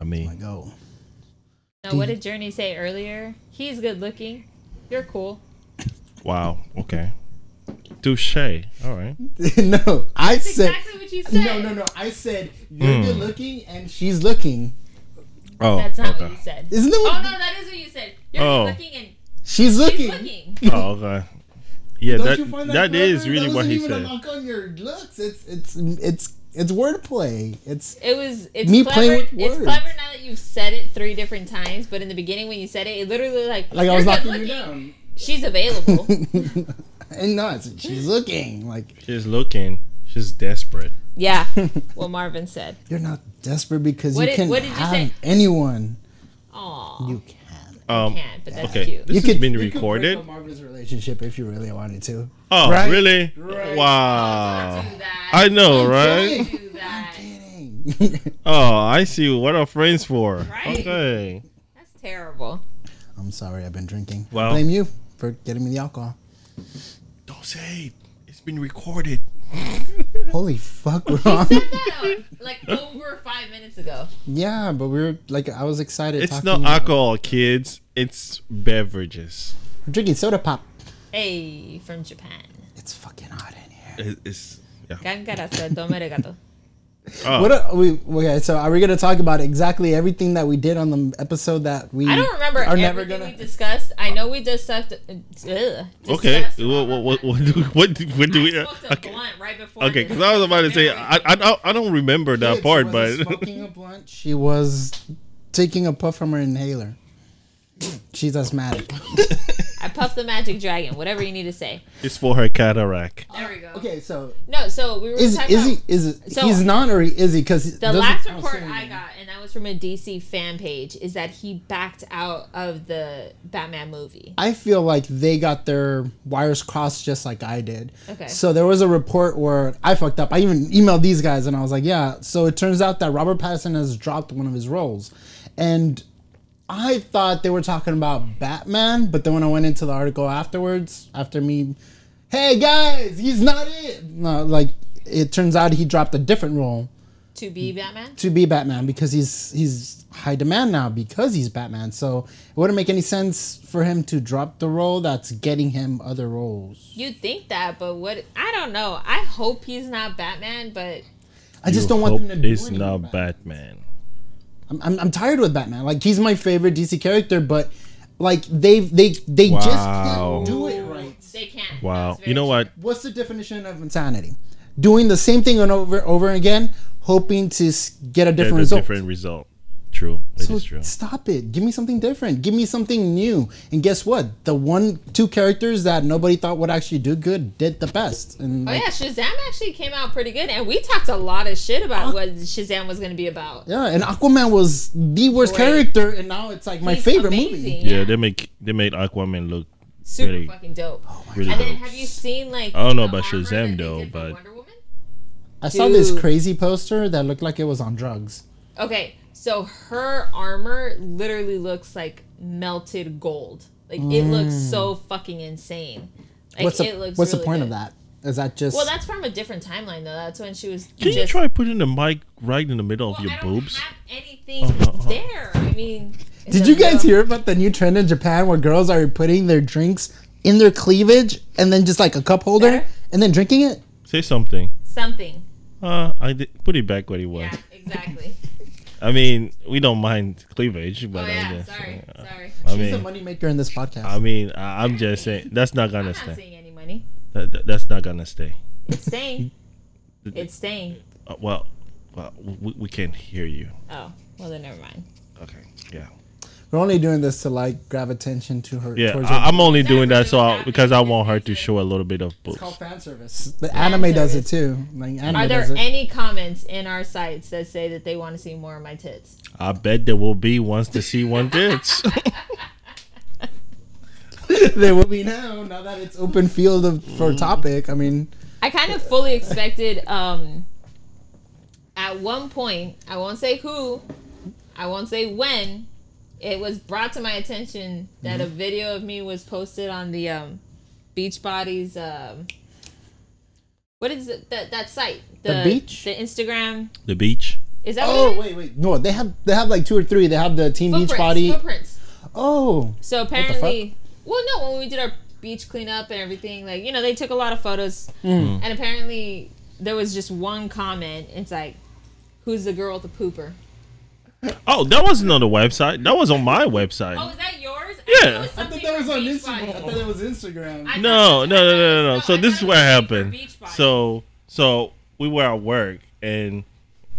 I mean, Like, oh, No, what did Journey say earlier? He's good looking. You're cool. wow. Okay. Touche. All right. no, I said. Exactly what you said. No, no, no. I said you're Hmm. good looking and she's looking. Oh. That's not okay. what you said. Isn't that Oh no, that is what you said. You're Oh. good looking and She's she's looking. looking. Oh, okay. Yeah, Don't that you find that is really that what wasn't he even said. A knock on your looks. It's it's it's it's wordplay. It's It was it's Me clever. playing with words. It's clever now that you've said it three different times, but in the beginning when you said it, it literally like like I was good knocking you looking. down. She's available. and no, it's, she's looking like She's looking. She's desperate. yeah, what Marvin said. you're not desperate because What you did- can what did you have say? anyone. Aw, You can. Um. can't, but that's okay. cute. This you has could been you could break recorded. up Marvin's relationship if you really wanted to. Oh, Right? really? Right. Wow. Do that. I know, I'm right? do that. Kidding. Oh, I see. What are friends for? Right. Okay. That's terrible. I'm sorry, I've been drinking. Well- Blame you for getting me the alcohol. Don't say it. It's been recorded. Holy fuck, He Ron. said that like over five minutes ago. yeah, but we were like, I was excited. It's talking not alcohol, kids. It's beverages. We're drinking soda pop. Hey, from Japan. It's fucking hot in here. It- It's yeah. Gankarasa tomere gato. Oh, What are we? Okay, so are we gonna talk about exactly everything that we did on the episode that we? I don't remember Are never gonna. we discussed. I know we discussed. Uh, ugh, okay. discussed What what what what do, what do, what do I we? smoked a Okay. blunt right before. Okay, because I was about to say I, I don't I don't remember that part, wasn't but smoking a blunt. She was taking a puff from her inhaler. She's asthmatic. I puffed the magic dragon. Whatever you need to say. it's for her cataract. There we go. Okay, so No, so we were is talking is he about is it, So- he's not or he, is he? Because the last report I got, and that was from a DC fan page, is that he backed out of the Batman movie. I feel like they got their wires crossed just like I did. Okay. So there was a report where I fucked up. I even emailed these guys and I was like, yeah. So it turns out that Robert Pattinson has dropped one of his roles. And I thought they were talking about Batman, but then when I went into the article afterwards, after me, hey guys, he's not it. No, like it turns out he dropped a different role To be Batman? to be Batman because he's he's high demand now because he's Batman. So it wouldn't make any sense for him to drop the role that's getting him other roles. You'd think that, but what? I don't know. I hope he's not Batman, but I just You don't want hope them to do It's anything not Batman. Batman. I'm, I'm, I'm tired with Batman. Like he's my favorite DC character, but like they've they they just can't do it right. they can't. Wow. You know what? What's the definition of insanity? Doing the same thing and over over again, hoping to get a Get different a result. different result. True. It is So true. stop it. Give me something different. Give me something new. And guess what? The one two characters that nobody thought would actually do good did the best. And Oh like, yeah, Shazam actually came out pretty good, and we talked a lot of shit about what Shazam was going to be about. yeah, and Aquaman was the worst Great. character, and now it's like my favorite amazing, movie. Yeah, they make they made Aquaman look super really- fucking dope. Oh really and then have you seen like? I don't know about Shazam, though, but- Wonder Woman. I saw this crazy poster that looked like it was on drugs. Okay, so her armor literally looks like melted gold. Like it looks so fucking insane. Like Mm. what's it the looks What's the really point good. of that? Is that just Well, that's from a different timeline though. That's when she was. Can you try putting the mic right in the middle of Well, your I don't boobs? have anything there. I mean. Did you guys middle- hear about the new trend in Japan where girls are putting their drinks in their cleavage and then just like a cup holder There? and then drinking it? Say something. something? Uh, I did, put it back where it was. Yeah, exactly. I mean, we don't mind cleavage, Oh but I yeah, guess. sorry, uh, sorry. I She's a mean, moneymaker in this podcast. I mean, I, I'm just saying that's not I'm gonna not stay. seeing any money. That, that- that's not gonna stay. It's staying. it's staying. Uh, well, well, we, we can't hear you. Oh, well then never mind. Okay. Yeah. We're only doing this to like grab attention to her. Yeah. towards her. I, I'm only doing that so I, because I want her to show a little bit of It's called fan service. The Fan anime does it too. Like anime Are there does it. any comments in our sites that say that they want to see more of my tits? I bet there will be once to see one dits. there will be now. Now that it's open field of, for topic. I mean, I kind of fully expected. Um, at one point, I won't say who, I won't say when, it was brought to my attention that Mm-hmm. a video of me was posted on the um, Beachbody's. Um, what is it? That that site? The beach? The Instagram. the beach. Is that Oh what it is? wait, wait. No, they have they have like two or three. They have the Team Footprints, Beachbody. Footprints. Oh, So apparently, well, no, when we did our beach cleanup and everything, like you know, they took a lot of photos, Mm. and apparently there was just one comment. It's like, "Who's the girl with the pooper?" Oh, that wasn't on the website. That was on my website. Oh, is that yours? Yeah. I, I thought that was on Instagram. I thought that was Instagram. No, no, no, no, no, no. No, So this is thought what it happened. So, so we were at work, and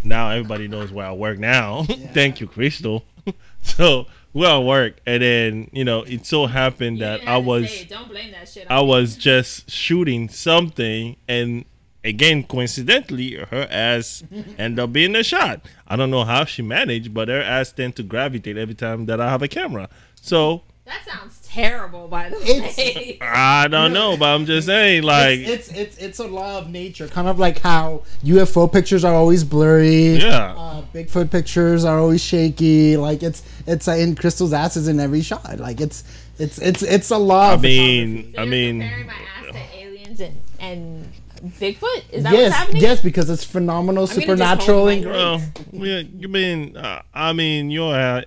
now everybody knows where I work now. Thank you, Crystal. so we were at work, and then you know it so happened You that I was say. Don't blame that shit. I was just shooting something, and again, coincidentally, her ass end up being the shot. I don't know how she managed, but her ass tend to gravitate every time that I have a camera. So That sounds terrible, by the It's- way. I don't know, but I'm just saying, like, it's, it's it's it's a law of nature, kind of like how UFO pictures are always blurry. yeah. Uh, Bigfoot pictures are always shaky. Like it's it's uh, in Crystal's asses in every shot. Like it's it's it's it's a law. I of mean, I you're mean, comparing my ass to aliens and and Bigfoot. Is that what's yes, happening? yes, because it's phenomenal, gonna just supernatural, hold and my great. well, yeah, you mean, uh, I mean, you're uh,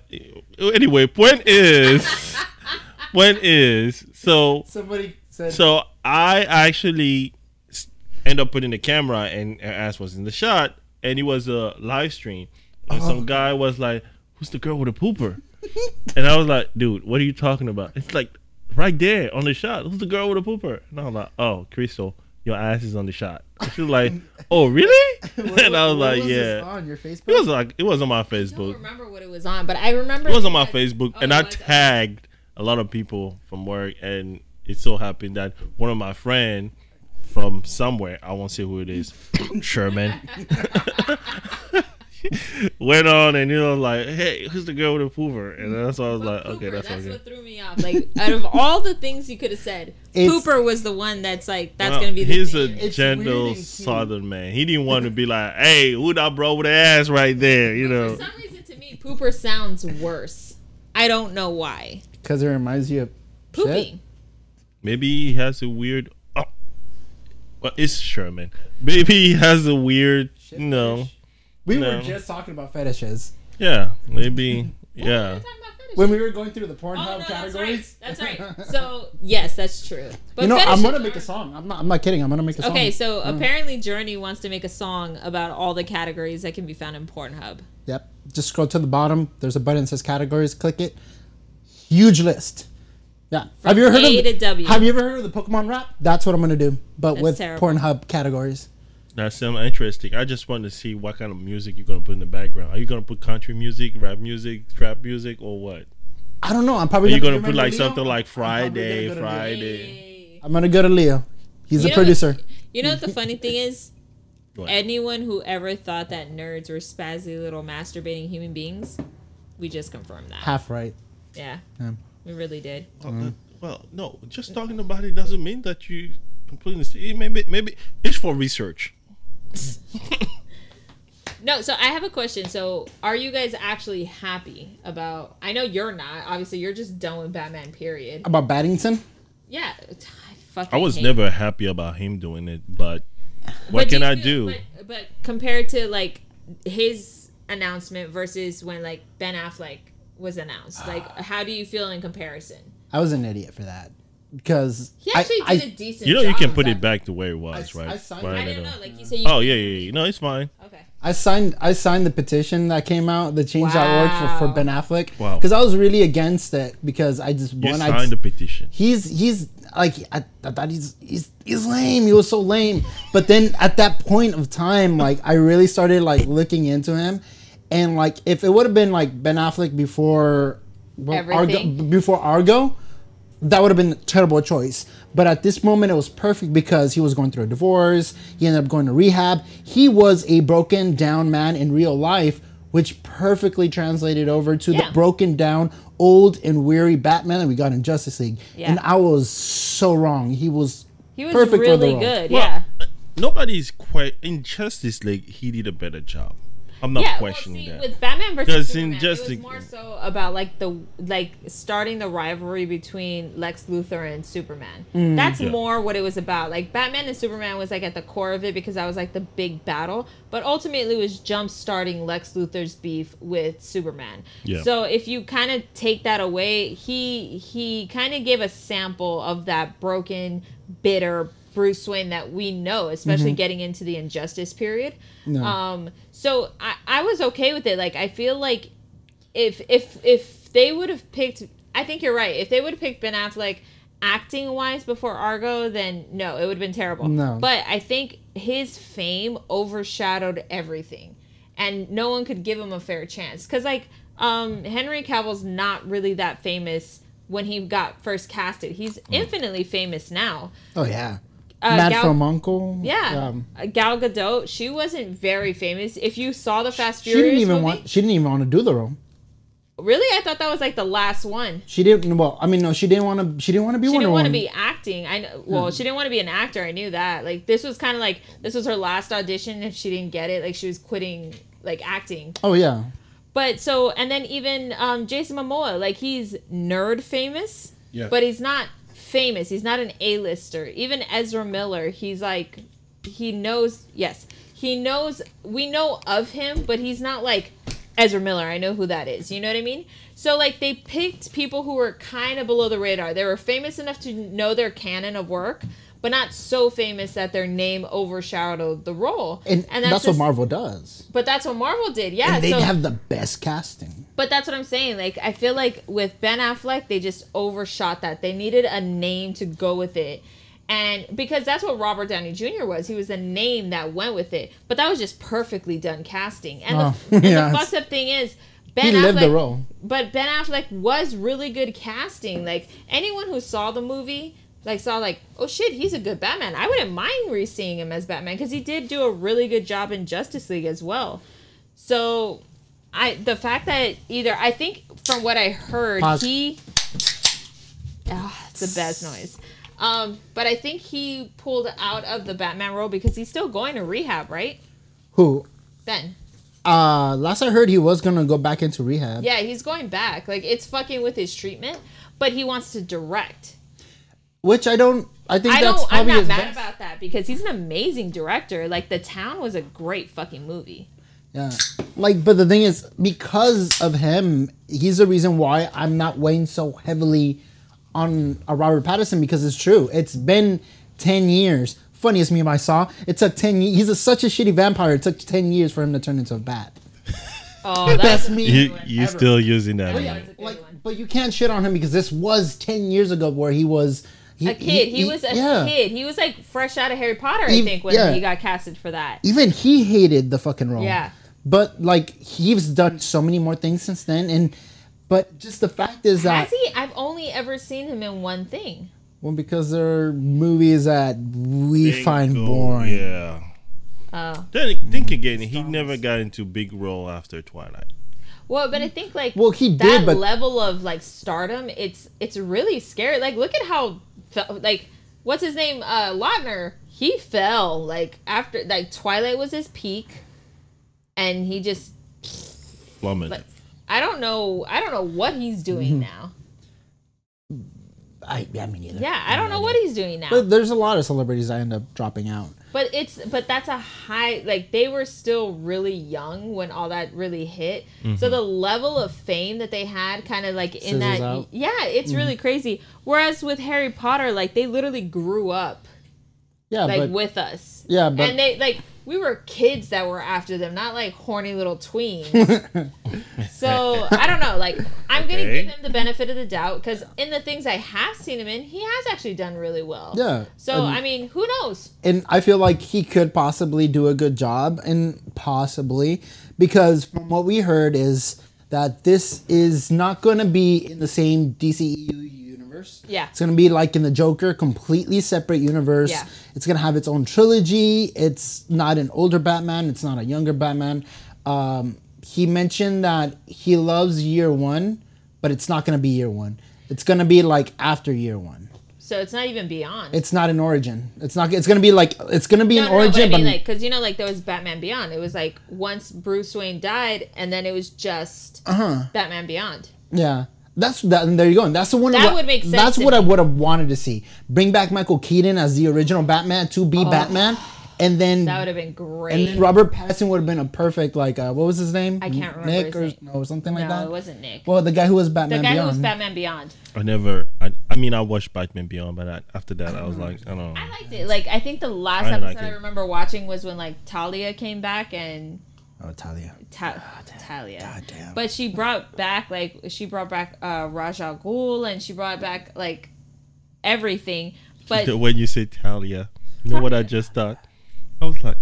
anyway. Point is, point is, so Somebody said, So I actually end up putting the camera, and her ass was in the shot, and it was a live stream. And Oh. some guy was like, "Who's the girl with the pooper?" and I was like, "Dude, what are you talking about?" It's like right there on the shot. Who's the girl with the pooper? And I'm like, "Oh, Crystal, your ass is on the shot." And She was like, "Oh, really?" and I was What like, this "Yeah." on your Facebook. It was like it was on my Facebook. I don't remember what it was on, but I remember It was on my that- Facebook, Oh, and I was? tagged a lot of people from work, and it so happened that one of my friend from somewhere, I won't say who it is, Sherman, went on and you know like, hey, who's the girl with the pooper? And that's why I was like, But okay, Pooper, that's, that's okay. what threw me off. Like out of all the things you could have said, It's- Pooper was the one that's like that's Well, gonna be the he's thing. a It's gentle weird and cute. southern man. He didn't want to be like, hey, who that bro with the ass right there? You know. For some reason, to me, Pooper sounds worse. I don't know why. because it reminds you of Poopy. Shit. Maybe he has a weird. Oh, well, it's Sherman. Maybe he has a weird. Shit No. fetish. We No. were just talking about fetishes Yeah. Maybe. What? Yeah. We're talking about fetishes. when we were going through the Oh Pornhub no, that's categories. right. That's right. So yes, that's true. But you know, I'm gonna make a song. I'm not. I'm not kidding. I'm gonna make a song. Okay, so Mm. apparently Journey wants to make a song about all the categories that can be found in Pornhub. Yep. Just scroll to the bottom. There's a button that says categories. Click it. Huge list. Yeah. have you ever heard A of to W. Have you ever heard of the Pokemon rap? That's what I'm gonna do, but That's with terrible. Pornhub categories. That sounds interesting. I just wanted to see what kind of music you're gonna put in the background. Are you gonna put country music, rap music, trap music, or what? I don't know. I'm Are probably you gonna, gonna put like Leo? something like I'm probably Friday, gonna go to Leo. Friday? I'm gonna go to Leo. He's You the know- producer. You know what the funny thing is? Anyone who ever thought that nerds were spazzy little masturbating human beings, we just confirmed that. Half right. Yeah, Yeah. we really did. Well, that- well, no, just talking about it doesn't mean that you completely. see- Maybe, maybe it's for research. No, so I have a question. So, are you guys actually happy about? I know you're not. Obviously, you're just done with Batman. Period. About Baddington. Yeah, I fucking. I was hate never happy about him doing it, but what But can you I feel- do? But, but compared to like his announcement versus when like Ben Affleck was announced, like ah. how do you feel in comparison? I was an idiot for that because He actually I, did a decent. You know, you can put it back to where it was, I- right? I signed- Right, I I didn't know. know, like you said. You Oh yeah, yeah, yeah. No, it's fine. Okay. I signed I signed the petition that came out, the change.org for, for Ben Affleck. Wow. Because I was really against it because I just You one I signed the petition. he's he's like I, I thought he's he's he's lame. He was so lame. But then at that point of time, like I really started like looking into him, and like if it would have been like Ben Affleck before well, Argo, before Argo, that would have been a terrible choice. But at this moment, it was perfect because he was going through a divorce. He ended up going to rehab. He was a broken down man in real life, which perfectly translated over to Yeah. the broken down, old and weary Batman that we got in Justice League. Yeah. And I was so wrong. He was He was perfect for the really role. good. Well, yeah. uh, nobody's quite in Justice League. He did a better job. I'm not yeah, questioning well, see, that. With Batman versus Because in Superman, it was more so about like the like starting the rivalry between Lex Luthor and Superman. Mm. That's Yeah. more what it was about. Like Batman and Superman was like at the core of it because that was like the big battle. But ultimately, it was jump starting Lex Luthor's beef with Superman. Yeah. So if you kind of take that away, he he kind of gave a sample of that broken, bitter Bruce Wayne that we know, especially getting into the Injustice period. No. Um, so I, I was okay with it. Like I feel like if if if they would have picked, I think you're right. If they would have picked Ben Affleck acting wise before Argo, then no, it would have been terrible. No. But I think his fame overshadowed everything, and no one could give him a fair chance. Cause like um, Henry Cavill's not really that famous when he got first casted. He's infinitely famous now. Oh yeah. Uh, Mad Gal- from Uncle. Yeah, Um, Gal Gadot. She wasn't very famous. If you saw the Fast she Furious didn't even movie, want. She didn't even want to do the role. really, I thought that was like the last one. She didn't. Well, I mean, no, she didn't want to. She didn't want to be She Wonder didn't want to be acting. I know. Well, she didn't want to be an actor. I knew that. Like this was kind of like this was her last audition. If she didn't get it, like she was quitting like acting. Oh yeah. But so and then even um, Jason Momoa, like he's nerd famous, Yeah. but he's not famous. He's not an A-lister. Even Ezra Miller, he's like he knows. Yes, he knows. We know of him, but he's not like Ezra Miller. I know who that is. You know what I mean? So like they picked people who were kind of below the radar. They were famous enough to know their canon of work. But not so famous that their name overshadowed the role, And, that's, what just- Marvel does. But that's what Marvel did, yeah. and they so, have the best casting. But that's what I'm saying. Like, I feel like with Ben Affleck, they just overshot that. They needed a name to go with it. And because that's what Robert Downey Jr. was, he was the name that went with it. But that was just perfectly done casting. And, Oh, the, and the fucked up thing is, Ben He Affleck, the role. But Ben Affleck was really good casting. Like anyone who saw the movie, like saw like, oh shit, he's a good Batman. I wouldn't mind re-seeing him as Batman because he did do a really good job in Justice League as well. So, I the fact that either I think from what I heard Pause. he, ah, it's the best noise. Um, but I think he pulled out of the Batman role because he's still going to rehab, right? Who? Ben. Uh, last I heard, he was gonna go back into rehab. Yeah, he's going back. Like it's fucking with his treatment, but he wants to direct. Which I don't. I think I that's don't. I'm not mad best. about that because he's an amazing director. Like The Town was a great fucking movie. Yeah. Like, but the thing is, because of him, he's the reason why I'm not weighing so heavily on a Robert Pattinson because it's true. It's been 10 years. Funniest meme I saw. It took 10 years. He's a, such a shitty vampire. It took 10 years for him to turn into a bat. Oh, Best that's meme. You you ever. still using that? Oh, one. yeah. That's a good Like, but you can't shit on him because this was 10 years ago where he was. He, a kid. He, was a yeah. kid. He was like fresh out of Harry Potter, I think, when yeah. he got casted for that. Even he hated the fucking role. Yeah. But like he's done so many more things since then, and but just the fact is that Has he? I've only ever seen him in one thing. well because there are movies that we Big find boring. Yeah. Oh. Then think again. He never got into big role after Twilight. Well, but I think like Well, he that did, but- level of like stardom, it's it's really scary. Like, look at how like what's his name, uh, Lautner. He fell like after like Twilight was his peak, and he just Plummet. like I don't know I don't know what he's doing Mm-hmm. now. I, I mean, either. Yeah, I don't know what he's doing now. But there's a lot of celebrities I end up dropping out. But it's but that's a high like they were still really young when all that really hit. So the level of fame that they had kind of like in Sizzles that out. yeah, it's really crazy. Whereas with Harry Potter like they literally grew up Yeah, like but with us. Yeah, but- and they like we were kids that were after them, not like horny little tweens. so I don't know. Like I'm gonna give him the benefit of the doubt because in the things I have seen him in, he has actually done really well. Yeah, So and- I mean, who knows? and I feel like he could possibly do a good job, and possibly because from what we heard is that this is not going to be in the same DCEU universe. Yeah. it's going to be like in the Joker, completely separate universe. Yeah. It's going to have its own trilogy. It's not an older Batman. It's not a younger Batman. Um, he mentioned that he loves year one, but it's not going to be year one. It's going to be like after year one. So it's not even Beyond. It's not an origin. It's not. It's gonna be like. It's gonna be no, an no, origin, but I but, like, because you know, like there was Batman Beyond. It was like once Bruce Wayne died, and then it was just Uh-huh. Batman Beyond. yeah. That's that. And there you go. And that's the one. That what- would make sense That's to what I would have wanted to see. Bring back Michael Keaton as the original Batman to be Batman, and then Oh. That would have been great. and then Robert Pattinson would have been a perfect like uh, what was his name? I can't remember Nick his or name. no something like no, that. No, it wasn't Nick. Well, the guy who was Batman. the guy Beyond. who was Batman Beyond. I never. I, I mean, I watched Batman Beyond, but I, after that, I was like, I don't know. I liked it. Like I think the last I episode like I remember watching was when like Talia came back and oh, Talia. Ta- Talia. God damn. But she brought back like she brought back uh Ra's al Ghul and she brought back like everything. But when you say Talia, you know what I just thought? I was like,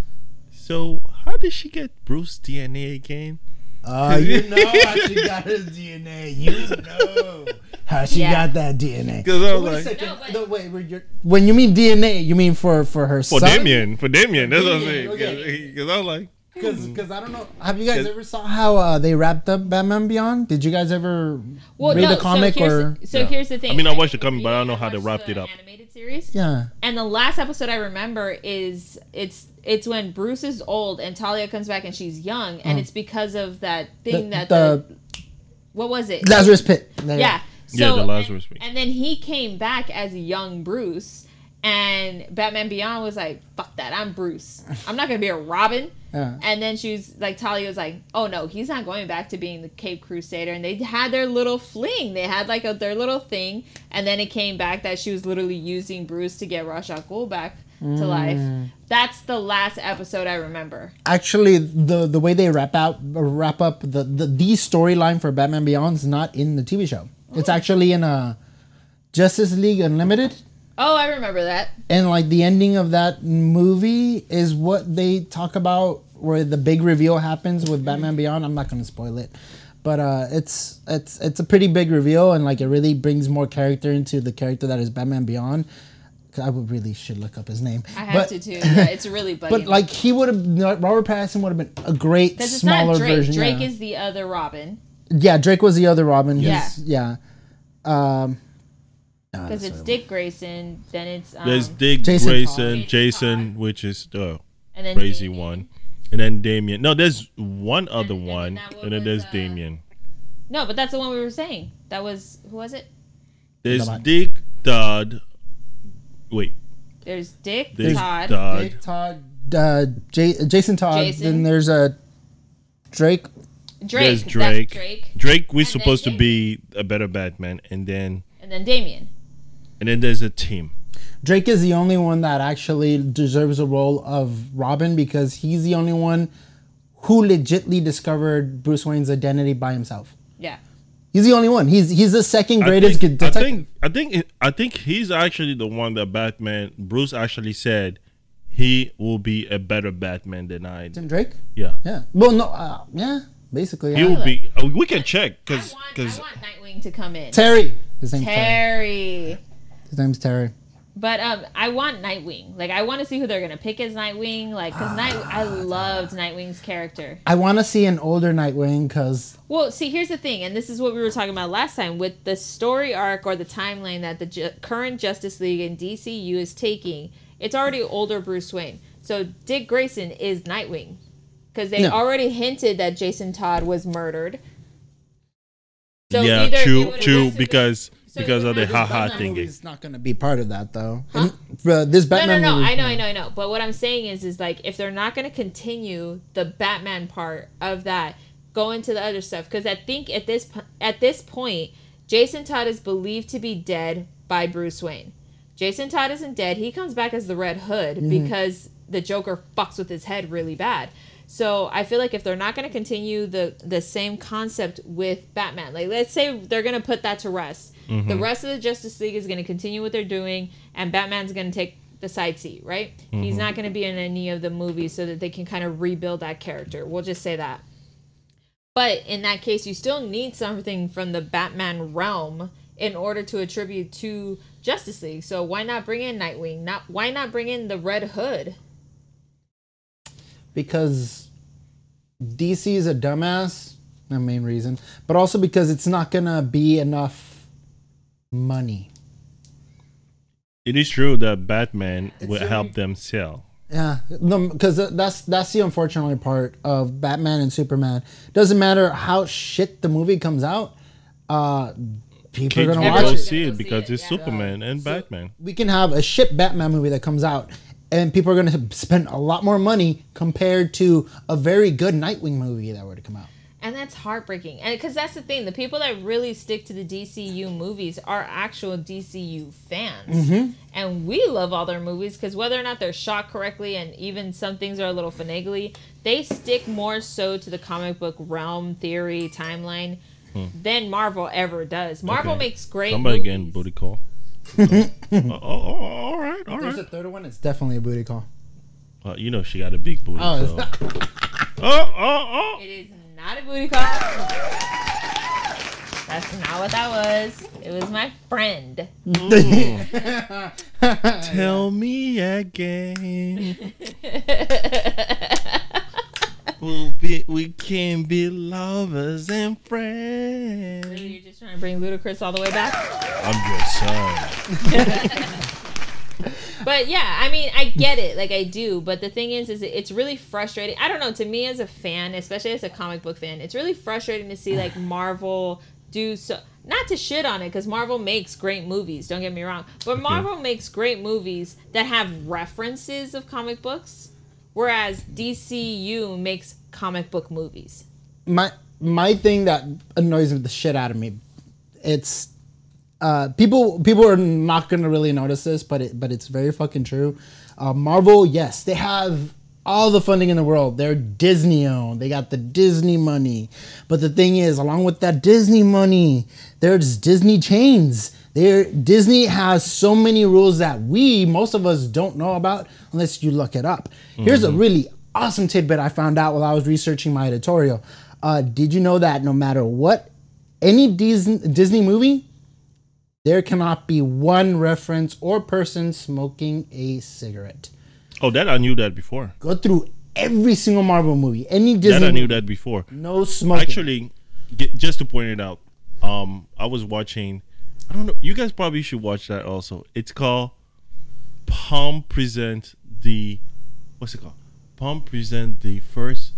so how did she get Bruce DNA again? Oh, you know how she got his DNA. You know how she Yeah. got that DNA. Because I was a like, second. No, but- No, wait, wait, you're- when you mean DNA, you mean for for her son for son? Damian, for Damian. That's what I'm Damian, saying. okay. Because I was like, Because I don't know. Have you guys ever saw how uh, they wrapped up Batman Beyond? Did you guys ever well, read no, the comic so or? so Yeah. here's the thing. I mean, I watched the comic, but I don't know how they wrapped the it up. Animated series. Yeah. And the last episode I remember is it's it's when Bruce is old and Talia comes back and she's young, and it's because of that thing The- that the, the what was it? Lazarus Pit. There. Yeah. Yeah, the Lazarus and, Pit. and then he came back as young Bruce, and Batman Beyond was like, "Fuck that! I'm Bruce. I'm not gonna be a Robin." Yeah. And then she was like, Talia was like, "Oh no, he's not going back to being the Cape Crusader." And they had their little fling. They had like a, their little thing, and then it came back that she was literally using Bruce to get Ra's Ghul back to mm. life. That's the last episode I remember. Actually, the the way they wrap out wrap up the the, the storyline for Batman Beyond is not in the TV show. Oh. It's actually in a Justice League Unlimited. Oh, I remember that. and like the ending of that movie is what they talk about where the big reveal happens with Batman Beyond. I'm not going to spoil it. But uh, it's it's it's a pretty big reveal and like it really brings more character into the character that is Batman Beyond. I would really should look up his name. I have but, to too. Yeah, it's really bugging. But like he would have Robert Pattinson would have been a great smaller Drake. version. Drake yeah. is the other Robin. yeah, Drake was the other Robin. Yeah. Yeah. Um, Because it's Dick Grayson, then it's um, there's Dick Jason Grayson, Todd. Jason, which is the and then crazy Damian. one, and then Damian. No, there's one other and then one, that one and then was, there's uh, Damian. No, but that's the one we were saying. That was who was it? There's Come. Dick Dodd. Wait, There's Dick, Dick Todd, Dodd. Dick Todd, uh, J- Jason Todd. Jason. Then there's a Drake. Drake. There's that's Drake. Drake, Drake was And supposed to be a better Batman, and then and then Damian. And then there's a team. Drake is the only one that actually deserves a role of Robin because he's the only one who legitly discovered Bruce Wayne's identity by himself. Yeah. He's the only one. He's he's the second greatest I think, I think I think I think he's actually the one that Batman Bruce actually said he will be a better Batman than I. Tim Drake. Yeah, Yeah. Well, no. Uh, yeah. Basically. he Yeah. will be. uh, We can check I because I because want Nightwing to come in. Terry. His name's Terry. Terry. His name's Terry. But um, I want Nightwing. Like, I want to see who they're gonna pick as Nightwing. Like, cause Night, I loved Nightwing's character. I want to see an older Nightwing because Well, see, here's the thing, and this is what we were talking about last time with the story arc or the timeline that the ju- current Justice League and DCU is taking. It's already older Bruce Wayne, so Dick Grayson is Nightwing, because they Yeah. already hinted that Jason Todd was murdered. So yeah, either it true, would- true it would- because so because of the have to be haha Batman thingy. He's not going to be part of that though. And, uh, this No, no, no. movie- I know, I know, I know. But what I'm saying is, is like if they're not going to continue the Batman part of that, go into the other stuff. Because I think at this at this point, Jason Todd is believed to be dead by Bruce Wayne. Jason Todd isn't dead. He comes back as the Red Hood because the Joker fucks with his head really bad. So I feel like if they're not going to continue the the same concept with Batman, like let's say they're going to put that to rest, the mm-hmm. rest of the Justice League is going to continue what they're doing, and Batman's going to take the side seat, right? He's mm-hmm. not going to be in any of the movies so that they can kind of rebuild that character. We'll just say that. But in that case, you still need something from the Batman realm in order to attribute to Justice League. So why not bring in Nightwing? Not why not bring in the Red Hood? because DC is a dumbass. The main reason, but also because it's not gonna be enough money. It is true that Batman will really- help them sell. Yeah, because that's that's the unfortunately part of Batman and Superman. Doesn't matter how shit the movie comes out, uh, people Kids are gonna watch go it. see Go it see because it, it's yeah. Superman and Batman. We can have a shit Batman movie that comes out, and people are gonna spend a lot more money compared to a very good Nightwing movie that were to come out. And that's heartbreaking. And because that's the thing, the people that really stick to the DCU movies are actual DCU fans. Mm-hmm. And we love all their movies because whether or not they're shot correctly and even some things are a little finagly, they stick more so to the comic book realm, theory, timeline hmm. than Marvel ever does. Marvel Okay. makes great Somebody movies. getting booty call. Uh, oh, oh, oh, all right, all There's right. a third one. It's definitely a booty call. Well, you know she got a big booty. Oh, so. oh, oh, oh. It is not a booty call. That's not what that was. It was my friend. Mm. Tell me again. we'll be, we can be lovers and friends. You're just trying to bring Ludacris all the way back. I'm just saying. But yeah, I mean, I get it, like I do. But the thing is, is it's really frustrating. I don't know. To me, as a fan, especially as a comic book fan, it's really frustrating to see like Marvel do so. Not to shit on it, because Marvel makes great movies. Don't get me wrong, but Marvel makes great movies that have references of comic books, whereas DCU makes comic book movies. my my thing that annoys the shit out of me it's uh people people are not gonna really notice this but it but it's very fucking true. Uh marvel yes they have all the funding in the world. They're disney owned. They got the disney money. But the thing is along with that disney money there's disney chains. There disney has so many rules that we most of us don't know about unless you look it up. Here's a really awesome tidbit i found out while i was researching my editorial. Uh, did you know that no matter what any Disney, Disney movie, there cannot be one reference or person smoking a cigarette. Oh, that I knew that before. Go through every single Marvel movie, any Disney. That I knew movie, that before. No smoking. Actually, just to point it out, um, I was watching. I don't know. You guys probably should watch that also. It's called Palm Present the. What's it called? Palm Present the first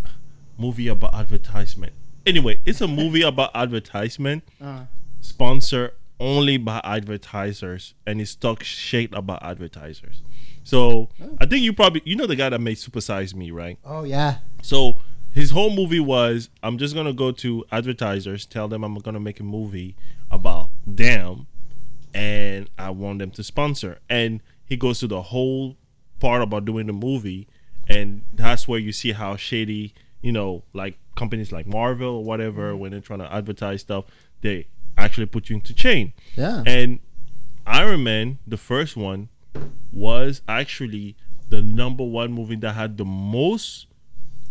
movie about advertisement. Anyway, it's a movie about advertisement, Uh, sponsored only by advertisers, and it's talk shit about advertisers. So I think you probably you know the guy that made Super Size Me, right? oh yeah, So his whole movie was I'm just gonna go to advertisers, tell them I'm gonna make a movie about them, and I want them to sponsor. And he goes to the whole part about doing the movie, and that's where you see how shady, you know, like companies like Marvel or whatever, mm-hmm. when they're trying to advertise stuff, they actually put you into chain. yeah. And Iron Man, the first one, was actually the number one movie that had the most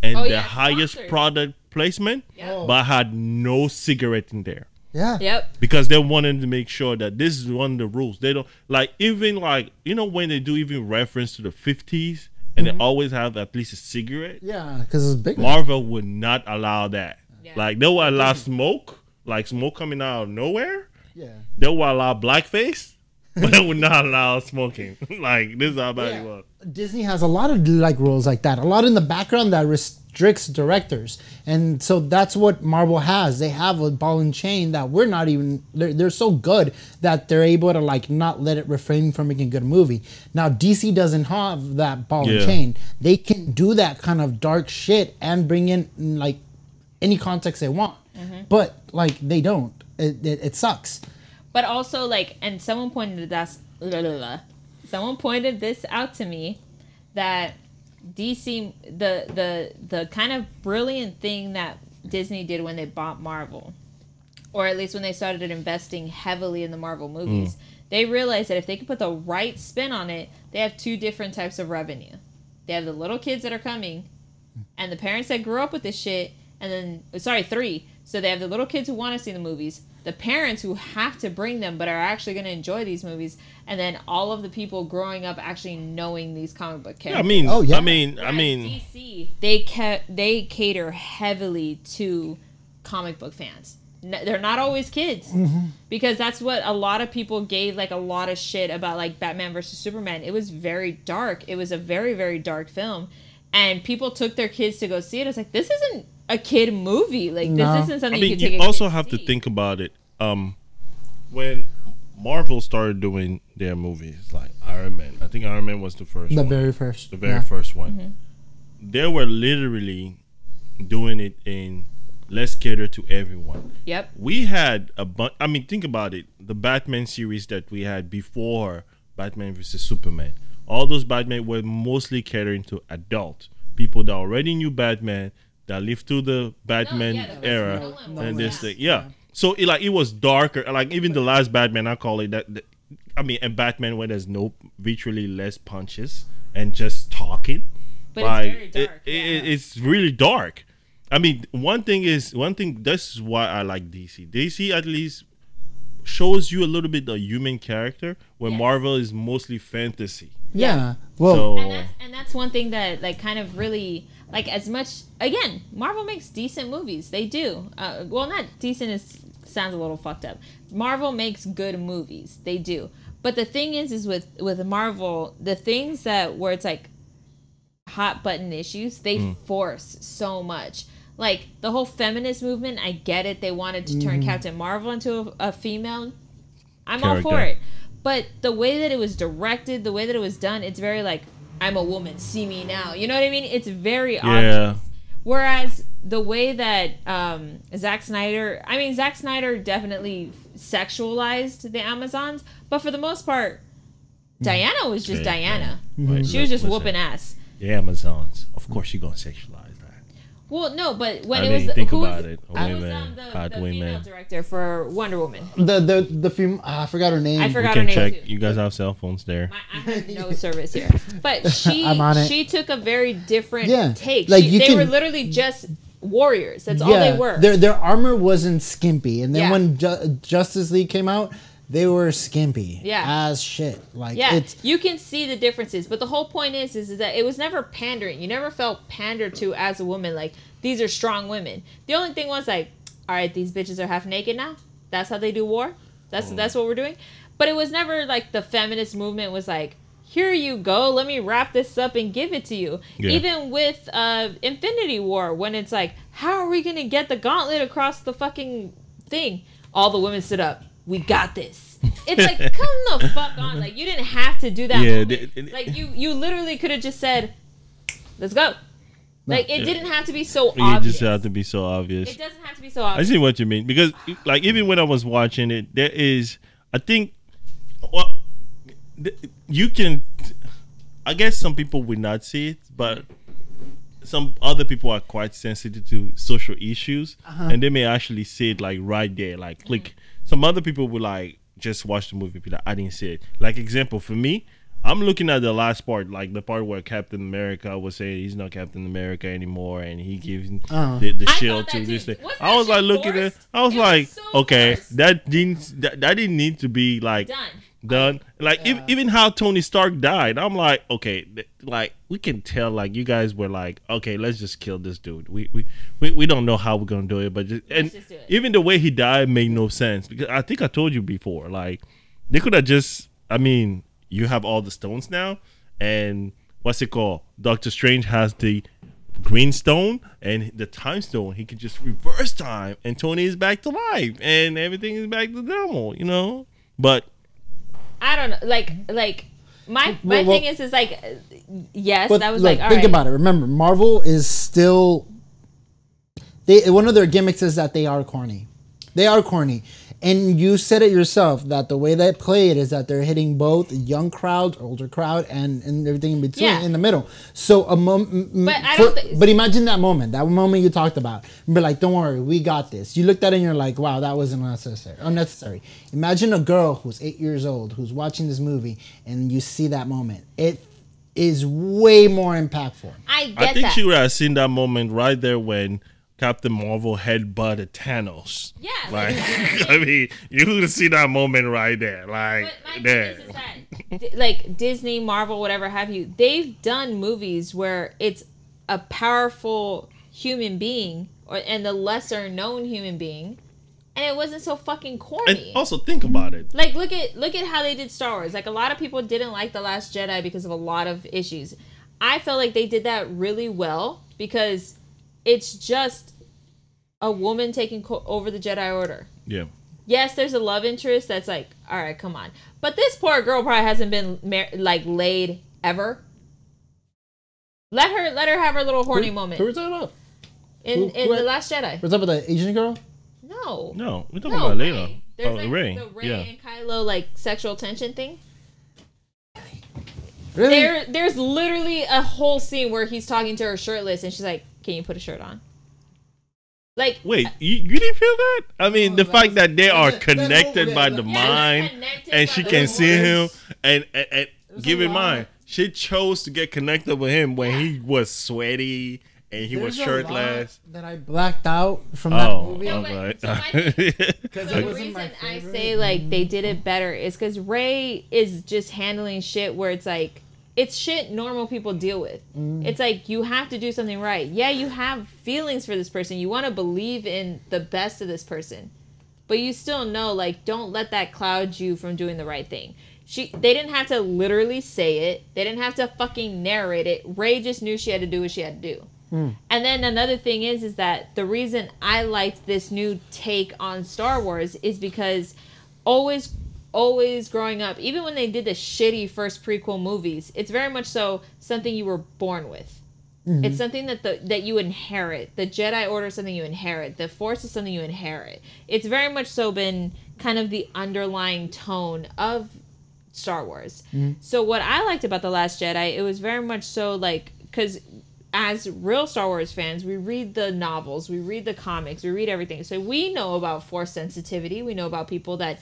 and Oh, the yeah, highest sponsored. product placement, Yep. but had no cigarette in there. yeah. Yep. Because they wanted to make sure that this is one of the rules. They don't like even like you know when they do even reference to the fifties and Mm-hmm. they always have at least a cigarette. Yeah, because it's big. Marvel would not allow that. Yeah. Like they will allow smoke, like smoke coming out of nowhere yeah. they will allow blackface, but they would not allow smoking. like this is how bad it was. Disney has a lot of like rules like that. A lot in the background that restricts directors, and so that's what Marvel has. They have a ball and chain that we're not even. They're, they're so good that they're able to like not let it refrain from making a good movie. Now DC doesn't have that ball and chain. They can do that kind of dark shit and bring in like any context they want, Mm-hmm. but like they don't. It, it, it sucks. But also, like, and someone pointed this, la, la, la. someone pointed this out to me that DC, the the the kind of brilliant thing that Disney did when they bought Marvel, or at least when they started investing heavily in the Marvel movies, mm. they realized that if they could put the right spin on it, they have two different types of revenue. They have the little kids that are coming, and the parents that grew up with this shit, and then sorry, three. So they have the little kids who want to see the movies, the parents who have to bring them but are actually going to enjoy these movies, and then all of the people growing up actually knowing these comic book Yeah, characters. I mean, Oh, yeah. I mean, I mean, DC they ca- they cater heavily to comic book fans. n- they're not always kids Mm-hmm. because that's what a lot of people gave like a lot of shit about like Batman versus Superman. It was very dark. It was a very very dark film, and people took their kids to go see it. It's like this isn't a kid movie. Like No. this isn't something I you mean, can take. you a also kid have to see. think about it. Um, when Marvel started doing their movies, like Iron Man, I think Iron Man was the first. The one. very first. the very yeah. first one. Mm-hmm. They were literally doing it in let's cater to everyone. Yep. We had a bunch. I mean, think about it. The Batman series that we had before Batman vs Superman. All those Batman were mostly catering to adult people that already knew Batman, that lived through the Batman yeah, that was era, Nolan No, and no, this yeah. thing. Yeah. So it, like it was darker. Like even the last Batman, I call it that. that- I mean, and Batman where there's no virtually less punches and just talking. But like it's very dark. it- yeah. it's really dark. I mean, one thing is one thing. This is why I like DC. DC at least shows you a little bit the human character, where Yes. Marvel is mostly fantasy. Yeah. Well, So and that's and that's one thing that like kind of really like as much again marvel makes decent movies. They do. Uh, well not decent is sounds a little fucked up. Marvel makes good movies. They do. But the thing is is with with marvel the things that where it's like hot button issues they Hmm. force so much. Like the whole feminist movement i get it. They wanted to turn captain marvel into a, a female. I'm all for it. But the way that it was directed the way that it was done it's very like i'm a woman see me now. You know what i mean? It's very Yeah. obvious. Whereas the way that um Zack Snyder I mean Zack Snyder definitely sexualized the Amazons but for the most part Diana was just Yeah, Diana. Right, she was just listen, whooping ass. The Amazons. Of course, you're gonna sexualize. Well no but when I it mean, was think who was, about it. who was, um, the, hot the female women. director for Wonder Woman the the the film. I forgot her name. I We forgot her can name check. too. You guys have cell phones there. My, I have no service here, but she I'm on it. she took a very different Yeah, take. like, She- you they can- were literally just warriors. That's all they were. Their their armor wasn't skimpy, and then Yeah. when Ju- Justice League came out, they were skimpy. Yeah. As shit. Like Yeah, it's you can see the differences, but the whole point is, is, is that it was never pandering. You never felt pandered to as a woman. Like these are strong women. The only thing was like, all right, these bitches are half naked now. That's how they do war. That's that's what we're doing. But it was never like the feminist movement was like, here you go, let me wrap this up and give it to you. Yeah. Even with uh, Infinity War, when it's like, how are we gonna get the gauntlet across the fucking thing? All the women stood up. We got this. It's like, come the fuck on. Like you didn't have to do that. Yeah, moment. the- the- like you, you literally could have just said, "Let's go." Like it didn't have to be so You obvious. It just have to be so obvious. it doesn't have to be so obvious. I see what you mean because, like, even when I was watching it, there is, I think, well, you can. I guess some people would not see it, but some other people are quite sensitive to social issues, uh-huh. and they may actually see it like right there, like click. Some other people would like just watch the movie, be like, I didn't see it. Like example for me. I'm looking at the last part, like the part where Captain America was saying he's not Captain America anymore, and he gives Uh. the, the shield to this thing. I was like shit looking at. I was It was like, so okay, forced. that didn't that, that didn't need to be like Done. Done. Like ev- even how Tony Stark died, I'm like, okay, like we can tell, like you guys were like, okay, let's just kill this dude. We we we, we don't know how we're gonna do it, but just, and just do it. even the way he died made no sense because I think I told you before, like they could have just, I mean, you have all the stones now, and what's it called? Doctor Strange has the green stone and the time stone he can just reverse time and tony is back to life and everything is back to normal you know but I don't know. Like like my my Well, well- thing is is like yes, that was look, like think right. about it. Remember, Marvel is still. They one of their gimmicks is that they are corny. They are corny, and you said it yourself that the way they play it is that they're hitting both young crowd, older crowd, and, and everything in between Yeah. in the middle. So a moment, But I don't but imagine that moment, that moment you talked about. Be like, don't worry, we got this. You looked at it and you're like, wow, that wasn't unnecessary. Unnecessary. Imagine a girl who's eight years old who's watching this movie, and you see that moment. It is way more impactful. I get that. I think that. she would have seen that moment right there when Captain Marvel headbutted Thanos. Yeah, Like, I mean, you would see that moment right there. Like, But my thing there. is, is that, like Disney, Marvel, whatever have you, they've done movies where it's a powerful human being or and the lesser known human being, and it wasn't so fucking corny. And also think about it. like look at look at how they did Star Wars. Like a lot of people didn't like the Last Jedi because of a lot of issues. I felt like they did that really well because it's just a woman taking co- over the Jedi Order. Yeah. Yes, there's a love interest that's like, all right, come on. But this poor girl probably hasn't been mar- like laid ever. Let her let her have her little horny moment Who are we talking about? in who- in who- the Last Jedi. We're talking about the Asian girl. No, No, we're talking no, about later. There's Oh, like Rey. the Rey Yeah. and Kylo like sexual tension thing. Really? There, there's literally a whole scene where he's talking to her shirtless, and she's like, "Can you put a shirt on?" Like, Wait, you, you didn't feel that? I mean, oh, the fact that they are that- that connected by the mind, and she the can see him, and, and, and give a in mind, she chose to get connected with him when he was sweaty and he was There's a lot shirtless. That I blacked out from that Oh, movie. No, but- alright. so my thing- Because the reason my I say like they did it better is because Rey is just handling shit where it's like it's shit normal people deal with. Mm. It's like you have to do something right. Yeah, you have feelings for this person. You want to believe in the best of this person, but you still know like don't let that cloud you from doing the right thing. She they didn't have to literally say it. They didn't have to fucking narrate it. Rey just knew she had to do what she had to do. Hmm. And then another thing is is that the reason I liked this new take on Star Wars is because always always growing up, even when they did the shitty first prequel movies, it's very much so something you were born with. Mm-hmm. It's something that the that you inherit. The Jedi Order is something you inherit. The Force is something you inherit. It's very much so been kind of the underlying tone of Star Wars. Mm-hmm. So what I liked about the Last Jedi, it was very much so like because as real Star Wars fans, we read the novels, we read the comics, we read everything. So we know about Force sensitivity. We know about people that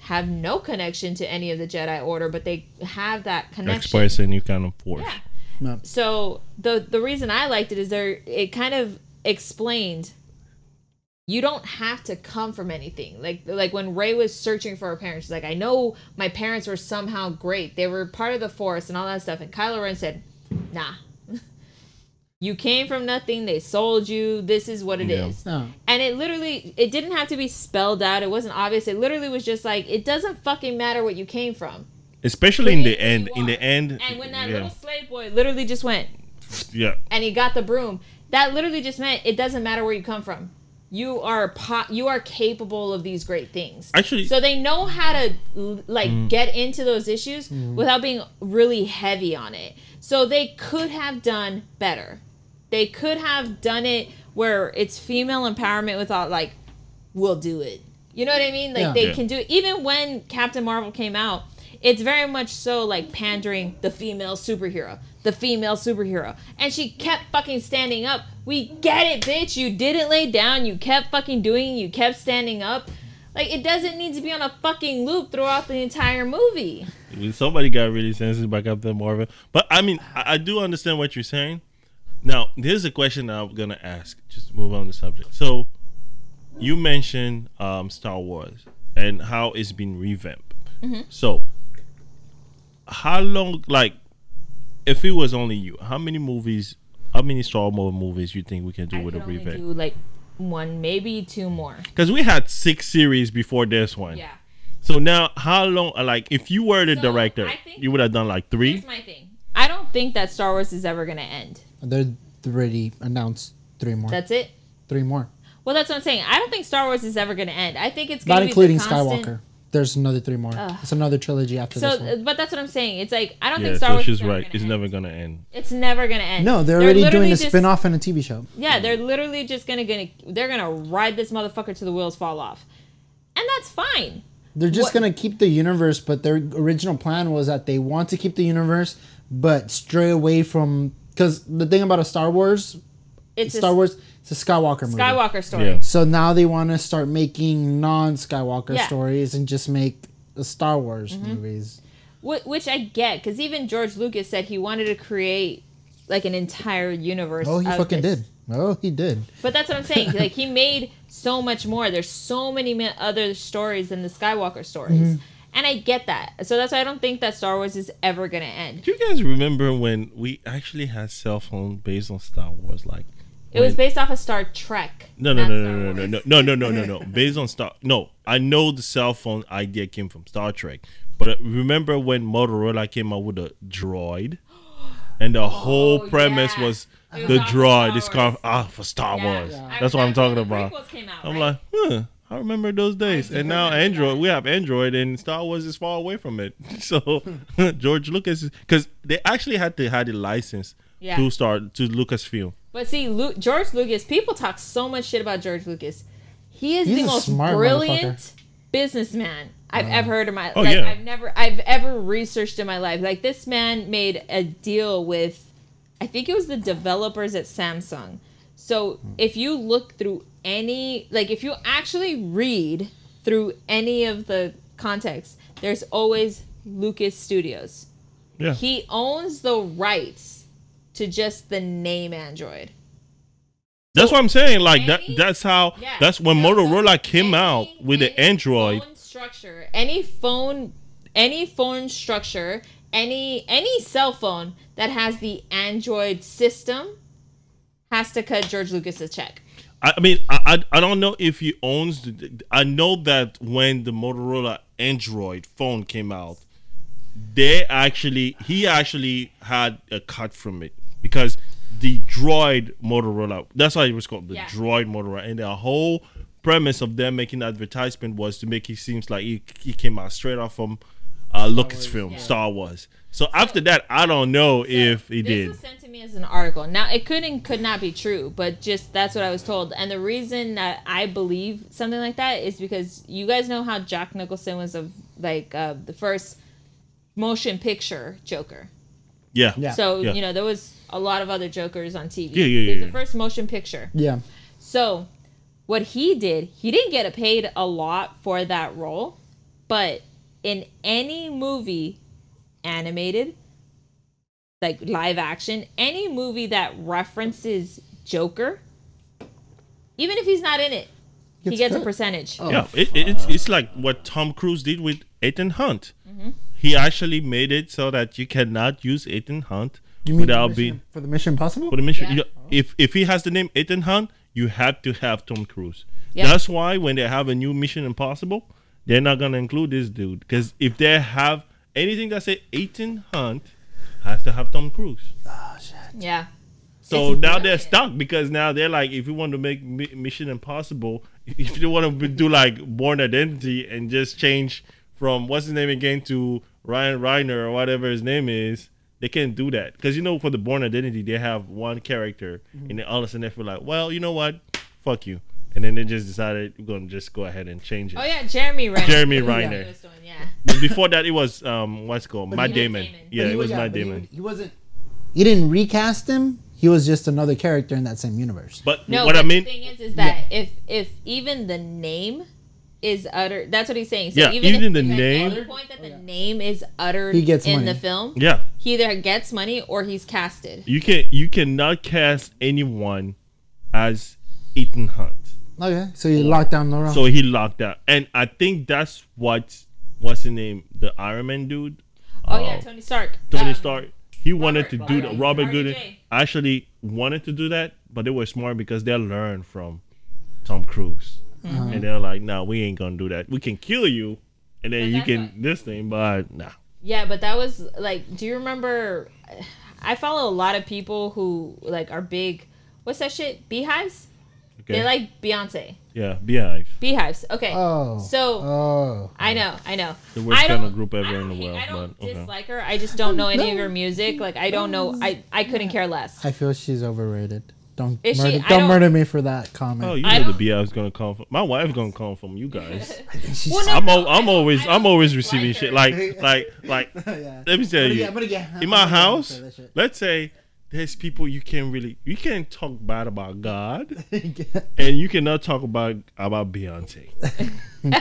have no connection to any of the Jedi Order, but they have that connection. Express a new kind of force. Yeah. No. So the the reason I liked it is there it kind of explained you don't have to come from anything. Like like when Rey was searching for her parents, she's like, I know my parents were somehow great. They were part of the force and all that stuff. And Kylo Ren said, Nah. You came from nothing, they sold you, this is what it is. Yeah. No. And it literally it didn't have to be spelled out. It wasn't obvious. It literally was just like it doesn't fucking matter what you came from. Especially in the end. In the end. And when that yeah. little slave boy literally just went yeah. and he got the broom, that literally just meant it doesn't matter where you come from. You are po- you are capable of these great things. Actually- so they know how to l- like mm. get into those issues mm. without being really heavy on it. So they could have done better. They could have done it where it's female empowerment without like, we'll do it. You know what I mean? Like Yeah. they Yeah. can do it. Even when Captain Marvel came out, it's very much so like pandering the female superhero, the female superhero, and she kept fucking standing up. We get it, bitch. You didn't lay down. You kept fucking doing. it, You kept standing up. Like it doesn't need to be on a fucking loop throughout the entire movie. Somebody got really sensitive about Captain Marvel. But I mean, I, I do understand what you're saying. Now, here's a question I'm gonna ask. Just to move on the subject. So, you mentioned um, Star Wars and how it's been revamped. Mm-hmm. So, how long? Like, if it was only you, how many movies? How many Star Wars movies you think we can do I with a revamp? do like one, maybe two more. Because we had six series before this one. Yeah. So now, how long? Like, if you were the So, director, you would have done like three. Here's my thing. I don't think that Star Wars is ever gonna end. They're already announced three more. That's it. three more. Well, that's what I'm saying. I don't think Star Wars is ever gonna end. I think it's Not gonna be including the constant- Skywalker. There's another three more. It's another trilogy after So, this one. but that's what I'm saying. It's like I don't Yeah, think Star so Wars. she's is never right. gonna It's end. never gonna end. It's never gonna end. no, they're already doing a just- spin-off and a TV show. Yeah, they're literally just gonna gonna they're gonna ride this motherfucker to the wheels fall off, and that's fine. They're just What- gonna keep the universe, but their original plan was that they want to keep the universe, but stray away from because the thing about a Star Wars, It's Star a Wars, it's a Skywalker movie. Skywalker story. Yeah. So now they want to start making non-Skywalker Yeah. stories and just make the Star Wars Mm-hmm. movies. Which I get because even George Lucas said he wanted to create like an entire universe. Oh, he of fucking this. did. Oh, he did. But that's what I'm saying. like he made so much more. There's so many other stories than the Skywalker stories, Mm-hmm. And I get that. So that's why I don't think that Star Wars is ever gonna end. Do you guys remember when we actually had cell phone based on Star Wars? Like, It was based off of Star Trek. No, no, no, no, no, no, no, no, no, no, no, no. Based on Star, no, I know the cell phone idea came from Star Trek, but uh, remember when Motorola came out with a droid, and the whole Oh, premise was the droid is ah for Star. Wars. That's what I'm talking about. I'm like, huh. I remember those days, and now Android. We have Android, and Star Wars is far away from it. So George Lucas, because they actually had to had a license Yeah. to start to Lucasfilm. But see, Lu- George Lucas, people talk so much shit about George Lucas. He is He's the most brilliant businessman I've ever heard in my Oh, like yeah. I've never I've ever researched in my life. Like this man made a deal with I think it was the developers at Samsung. So if you look through any like if you actually read through any of the context, there's always Lucas Studios. Yeah. He owns the rights to just the name Android. That's what I'm saying. Like that. That's how. Yeah. That's when So- so Motorola came any- out with the Android. structure, any phone, any phone structure, any any cell phone that has the Android system has to cut George Lucas a check. I mean, I, I don't know if he owns. The, I know that when the Motorola Android phone came out, they actually he actually had a cut from it because the Droid Motorola. That's why it was called the Yeah. Droid Motorola, and the whole premise of them making advertisement was to make it seems like he, he came out straight off from uh, Lucasfilm, Yeah. Star Wars. So after that, I don't know if he this did. was sent to me as an article. Now it could and could not be true, but just that's what I was told. And the reason that I believe something like that is because you guys know how Jack Nicholson was of like uh, the first motion picture Joker. Yeah. Yeah. So Yeah. you know there was a lot of other Jokers on TV. Yeah, yeah, He was yeah, the first motion picture. Yeah. So what he did, he didn't get paid a lot for that role, but in any movie, animated, like live action, any movie that references Joker, even if he's not in it, he Gets gets a percentage. Oh, yeah, it, it's it's like what Tom Cruise did with Ethan Hunt. Mm-hmm. He actually made it so that you cannot use Ethan Hunt You mean without the being for the Mission Impossible? for the mission. Yeah. You know, if if he has the name Ethan Hunt, you have to have Tom Cruise. Yeah. That's why when they have a new Mission Impossible, they're not gonna include this dude because if they have anything that say Ethan Hunt, has to have Tom Cruise. Oh shit. Yeah. So It's now they're brilliant. stuck because now they're like, if you want to make Mi- Mission Impossible, if you want to do like Bourne Identity and just change from what's his name again to Ryan Reiner or whatever his name is, they can't do that because you know for the Bourne Identity they have one character mm-hmm. and then all of a sudden they feel like, well, you know what, fuck you, and then they just decided we're gonna just go ahead and change it. Oh yeah, Jeremy Renner. Jeremy That's what Renner. he was doing, Yeah. Before that, it was um, what's it called Matt he- Damon. Damon. Yeah, it he was yeah, Matt but he- Damon. He, wasn't. You didn't recast him. He was just another character in that same universe. But No, what but I mean, the thing is, is that if if even the name is uttered, that's what he's saying. So Yeah, even, even if, the if at any point that the name is uttered He gets in money. the film, yeah, he either gets money or he's casted. You can you cannot cast anyone as Ethan Hunt. Okay, so he locked down the wrong. So he locked out. And I think that's what what's his name? The Iron Man dude? Oh yeah, Tony Stark. Tony Um, Stark. He wanted to do Robert- that. Robert RDJ. Gooding actually wanted to do that, but they were smart because they learned from Tom Cruise. Mm-hmm. And they're like, no, we ain't gonna do that. We can kill you and then But you can what- this thing, but nah. Yeah, but that was like, do you remember? I follow a lot of people who like are big. What's that shit? BeyHives. Okay. They like Beyonce. yeah, BeyHive. BeyHives. Okay. oh. So Oh. I know, I know. The worst kind of group ever in the world, I don't but okay. dislike her. I just don't know any of her music. Like I don't know. I I couldn't care less. I feel she's overrated. Don't Is she? murder, I don't, don't- murder me for that comment. Oh, you I know the don't- BeyHive's gonna come from my wife's gonna come from you guys. She's- Well, no, I'm, no, I I'm always I don't I'm always receiving her. shit like like like Yeah. let me tell I'm you get- I'm gonna get- in my house for that shit. let's say there's people you can't really you can't talk bad about God and you cannot talk about about Beyonce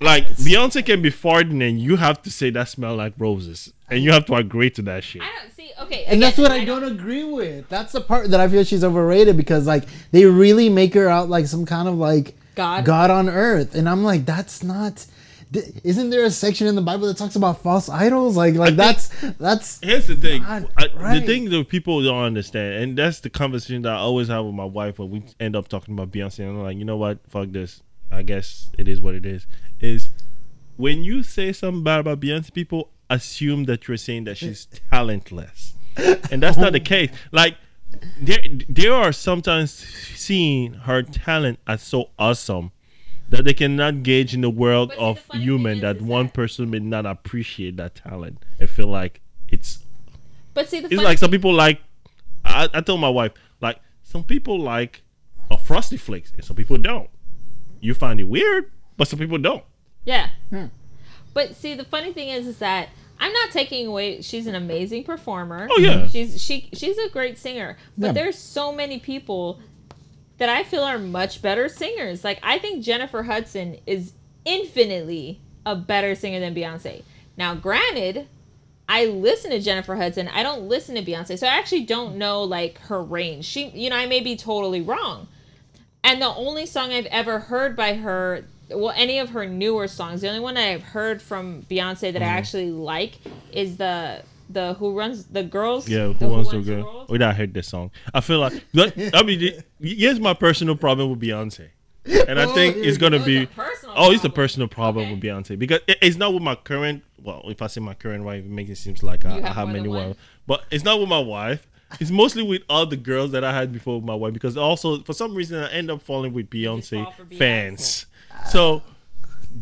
like Beyonce can be farting and you have to say that smell like roses and you have to agree to that shit I don't see. Okay, and that's what I don't agree with. That's the part that I feel she's overrated because like they really make her out like some kind of like God. God on earth, and I'm like, that's not. Isn't there a section in the Bible that talks about false idols? Like, like that's that's Here's the thing. I, The right. thing that people don't understand, and that's the conversation that I always have with my wife when we end up talking about Beyonce. And I'm like, you know what? Fuck this. I guess it is what it is. Is when you say something bad about Beyonce, people assume that you're saying that she's talentless, and that's not the oh. case. Like there, there are sometimes seeing her talent as so awesome that they cannot gauge in the world But of the human that is- one that- person may not appreciate that talent and feel like it's But see, the it's like some people like. I, I told my wife like some people like a frosty flakes and some people don't. You find it weird, but some people don't. Yeah. Hmm. But see, the funny thing is, is that I'm not taking away. She's an amazing performer. Oh, yeah. She's she she's a great singer. But Yeah. there's so many people that I feel are much better singers. Like I think Jennifer Hudson is infinitely a better singer than Beyonce. Now, granted, I listen to Jennifer Hudson. I don't listen to Beyonce, so I actually don't know like her range. She, you know, I may be totally wrong. And the only song I've ever heard by her, well, any of her newer songs, the only one I've heard from Beyonce that I Mm-hmm. actually like is the the Who Runs the Girls. Yeah, the who Runs the go? World. Wait, I heard this song. I feel like that, I mean, here's my personal problem with Beyonce, and I Oh, think it's gonna go. be. It's personal Oh, it's a personal problem Okay. with Beyonce because it, it's not with my current. Well, if I say my current wife, it makes it seems like I, You I have have many than wives, but it's not with my wife. It's mostly with all the girls that I had before with my wife because also for some reason I end up falling with Beyonce fall Beyonce. fans. So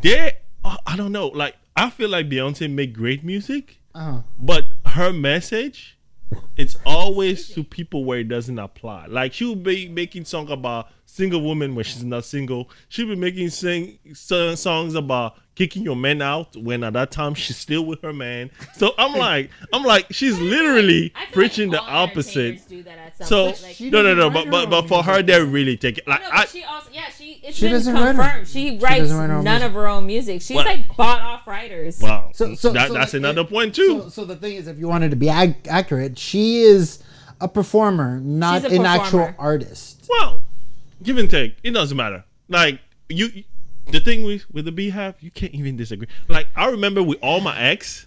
they, I don't know. Like I feel like Beyonce make great music, uh, but her message it's always to people where it doesn't apply. Like she'll be making song about single woman when she's not single. She'll be making sing so- songs about kicking your man out when at that time she's still with her man. So I'm like, I'm like, she's literally I preaching like the opposite. entertainers Do that at some So point. Like, no, no, no, but but but for her, music. they really take it. Like no, I, she also yeah she it's She been doesn't write confirmed. She writes doesn't write none music. of her own music. She's Well- like bought off writers. wow, So, so, that, so that's like, another it- point too. So, so the thing is, if you wanted to be ac- accurate, she is a performer, not a an actual artist. Well, give and take. It doesn't matter. Like you, the thing with with the BeyHive, you can't even disagree. Like I remember with all my ex,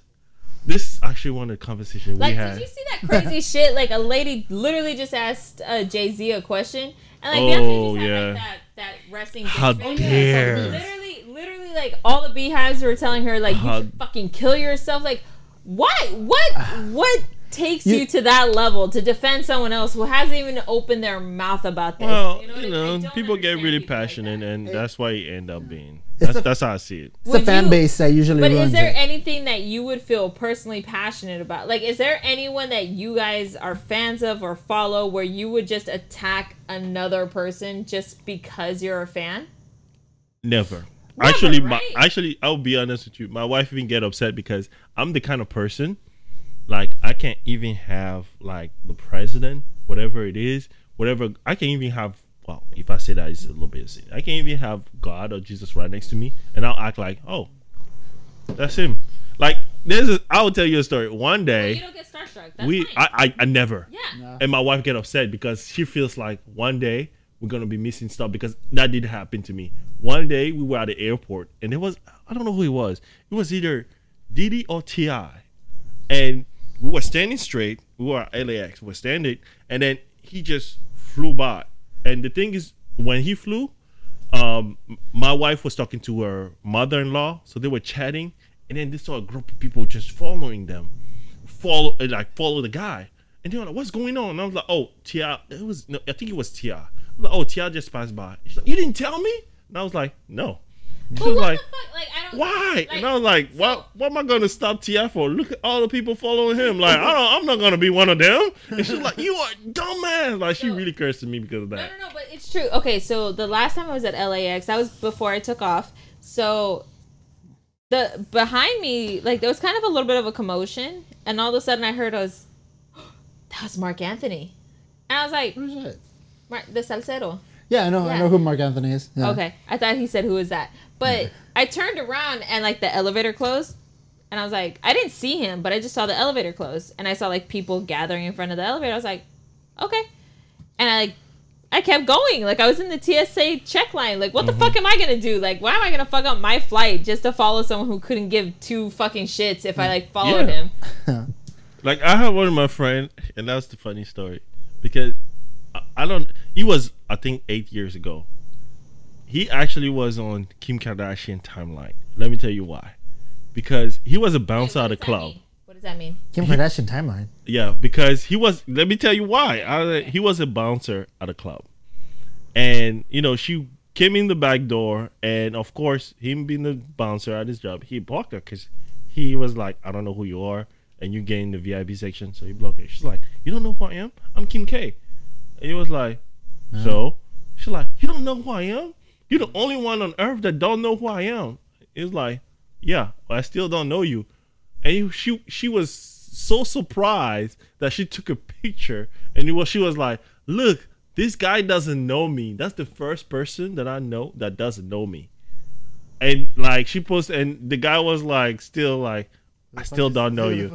this actually one of the conversations Like, we did had. you see that crazy shit? Like, a lady literally just asked uh, Jay Z a question, and like Oh, just had yeah. like that that resting. How dare. Literally, literally, like all the BeyHives were telling her like How- you should fucking kill yourself. Like, why? What? What takes you, You- to that level to defend someone else who hasn't even opened their mouth about this? Well, you you know, know, what I mean? I don't people get really people like passionate, that. and that's why you end up being. It's That's, a- that's how I see it. It's Would the fan you- base that usually But is there it. anything that you would feel personally passionate about? Like, is there anyone that you guys are fans of or follow where you would just attack another person just because you're a fan? Never. Never, actually, my actually, I'll be honest with you. My wife even get upset because I'm the kind of person, like I can't even have like the president, whatever it is, whatever. I can even have. Well, if I say that, it's a little bit. of sin. I can even have God or Jesus right next to me, and I'll act like, oh, that's him. Like this is I'll tell you a story. One day, You don't get starstruck. That's we, fine. I, I, I never. yeah. And my wife get upset because she feels like one day we're gonna be missing stuff because that did happen to me. One day we were at the airport and there was I don't know who it was. It was either Diddy or T.I., and we were standing straight. We were LAX. We were standing, and then he just flew by. And the thing is, when he flew, um, my wife was talking to her mother-in-law, so they were chatting, and then they saw a group of people just following them, follow uh, like follow the guy, and they were like, "What's going on?" And I was like, "Oh, Tia, it was no, I think it was Tia." I was like, "Oh, Tia just passed by." She's like, "You didn't tell me?" And I was like, "No." She was like, the fuck? Like, I don't. "Why?" Like, and I was like, "What? What am I gonna stop Tia for? Look at all the people following him. Like, I don't, I'm not gonna be one of them." And she's like, "You are dumbass!" Like, she So- really cursed at me because of that. no, no, no, but it's true. Okay, so the last time I was at LAX, that was before I took off. So the behind me, like there was kind of a little bit of a commotion, and all of a sudden I heard us. That was Marc Anthony, and I was like, Who's that? Mark, the salsero. Yeah, I know. I know who Marc Anthony is. Yeah. Okay, I thought he said who is that, but I turned around and like the elevator closed, and I was like, I didn't see him, but I just saw the elevator close, and I saw like people gathering in front of the elevator. I was like, okay, and I like, I kept going. Like I was in the TSA check line. Like Mm-hmm. what the fuck am I gonna do? Like why am I gonna fuck up my flight just to follow someone who couldn't give two fucking shits if I like followed Yeah. him? Like I had one of my friend, and that's the funny story because I, I don't. He was I think eight years ago. He actually was on Kim Kardashian timeline. Let me tell you why. Because he was a bouncer Wait, at a what does that club. mean? What does that mean? Kim Kardashian timeline. Yeah, because he was. Let me tell you why. I, he was a bouncer at a club, and you know she came in the back door, and of course, him being the bouncer at his job, he blocked her because he was like, "I don't know who you are," and you get in the VIP section, so he blocked her. She's like, "You don't know who I am? I'm Kim K," and he was like, "So?" She's like, "You don't know who I am? You're the only one on earth that don't know who I am." It's like, "Yeah, I still don't know you." and he- she she was so surprised that she took a picture and it was she was like look this guy doesn't know me. That's the first person that i know that doesn't know me. And like she posted and the guy was like still like i still don't know you.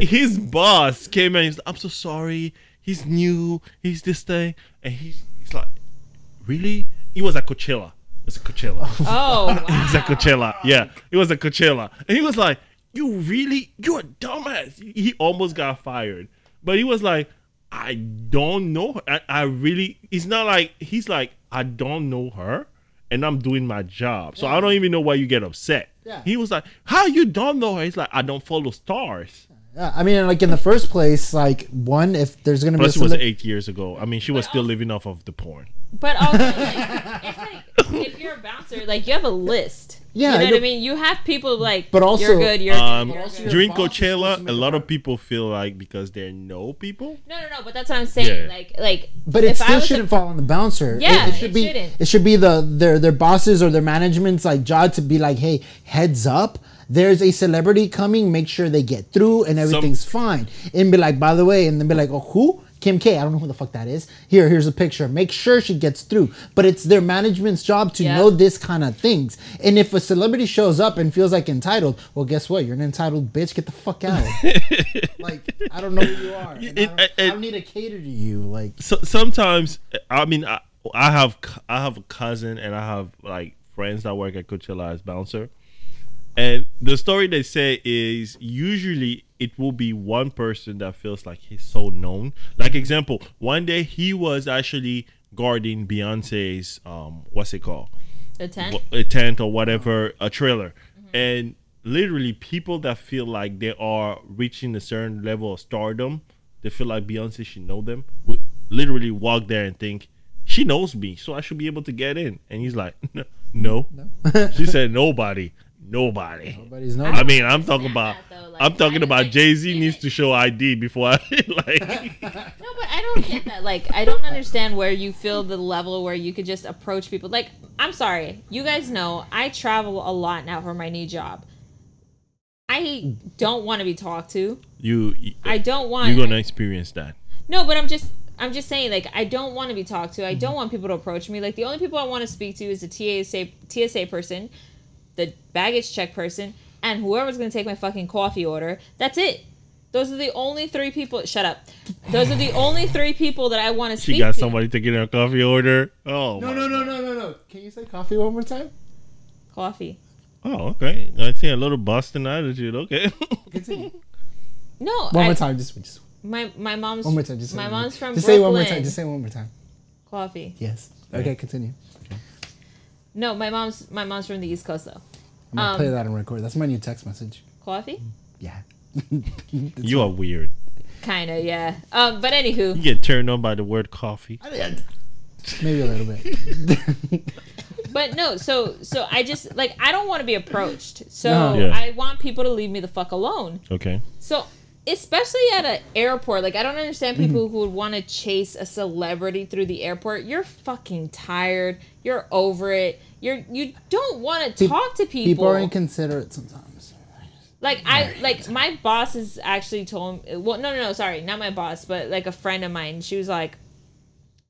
his boss came in he's like, i'm so sorry. He's new. He's this thing. And he's, he's like really he was at coachella it's a coachella Oh wow. He's at Coachella. Yeah, it was at Coachella, and he was like, "You really, you're a dumbass." He almost got fired, but he was like, "I don't know. Her. I, I really." It's not like he's like, "I don't know her." And I'm doing my job, so I don't even know why you get upset. Yeah. He was like, "How you don't know her?" He's like, "I don't follow stars." Yeah, I mean, like in the first place, like one, if there's gonna be Plus, a it was cele- eight years ago. I mean, she was still living off of the porn. But also, like, it's like if you're a bouncer, like you have a list. Yeah, you know I what I mean. You have people like, But also, you're good. You're Um, good, you're also good. your during boss is supposed to Coachella, a a lot of people feel like because they know people. No, no, no. But that's what I'm saying. Yeah. Like, like. But it still shouldn't fall on the bouncer. Yeah, it, should it be. shouldn't. It should be the their their bosses or their management's like job to be like, hey, heads up. There's a celebrity coming. Make sure they get through and everything's fine. And be like, by the way, and then be like, oh, who? Kim K. I don't know who the fuck that is. Here, here's a picture. Make sure she gets through. But it's their management's job to Yeah. know this kind of things. And if a celebrity shows up and feels like entitled, well, guess what? You're an entitled bitch. Get the fuck out. like I don't know who you are. and I, It- don't, it- I don't need to cater to you. Like so sometimes I mean I, I have I have a cousin and I have like friends that work at Coachella as bouncer, and the story they say is usually it will be one person that feels like he's so known. Like example, one day he was actually guarding Beyonce's um what's it called the tent. a tent or whatever a trailer and literally people that feel like they are reaching a certain level of stardom they feel like beyonce should know them would literally walk there and think she knows me so i should be able to get in and he's like No. no she said nobody nobody nobody's no. i mean i'm talking about that, though, like, i'm talking about like, jay-z needs to show id before i like No, but I don't get that. Like, I don't understand where you feel the level where you could just approach people. Like, I'm sorry, you guys know I travel a lot now for my new job. I don't want to be talked to. you I don't want. you're gonna experience that No, but I'm just I'm just saying like I don't want to be talked to. I don't mm-hmm. want people to approach me. Like the only people I want to speak to is the TSA TSA person, the baggage check person, and whoever's going to take my fucking coffee order. That's it. Those are the only three people. Shut up. Those are the only three people that I want to see. she speak got somebody to. somebody taking her coffee order oh No, no, no, no, no, no. Can you say coffee one more time? Coffee. Oh, okay. I see a little Boston attitude. Okay. Continue. No, One I- more time, just, just My my mom's one more time. Just say my one more- mom's from Just Brooklyn. say one more time. Just say one more time. coffee. Yes. Okay, continue. No, my mom's my mom's from the East Coast though. I'm gonna Um, play that on record. That's my new text message. Coffee. Yeah. you are weird. Kind of, yeah. Um, but anywho, You get turned on by the word coffee. Maybe a little bit. But no, so so I just like I don't want to be approached. So No. Yeah. I want people to leave me the fuck alone. Okay. So especially at an airport, like I don't understand Mm-hmm. people who would want to chase a celebrity through the airport. You're fucking tired. You're over it. You're you don't want to talk to people. People are inconsiderate sometimes. like I like my boss has actually told me. Well, no, no, no, sorry, not my boss, but like a friend of mine. She was like,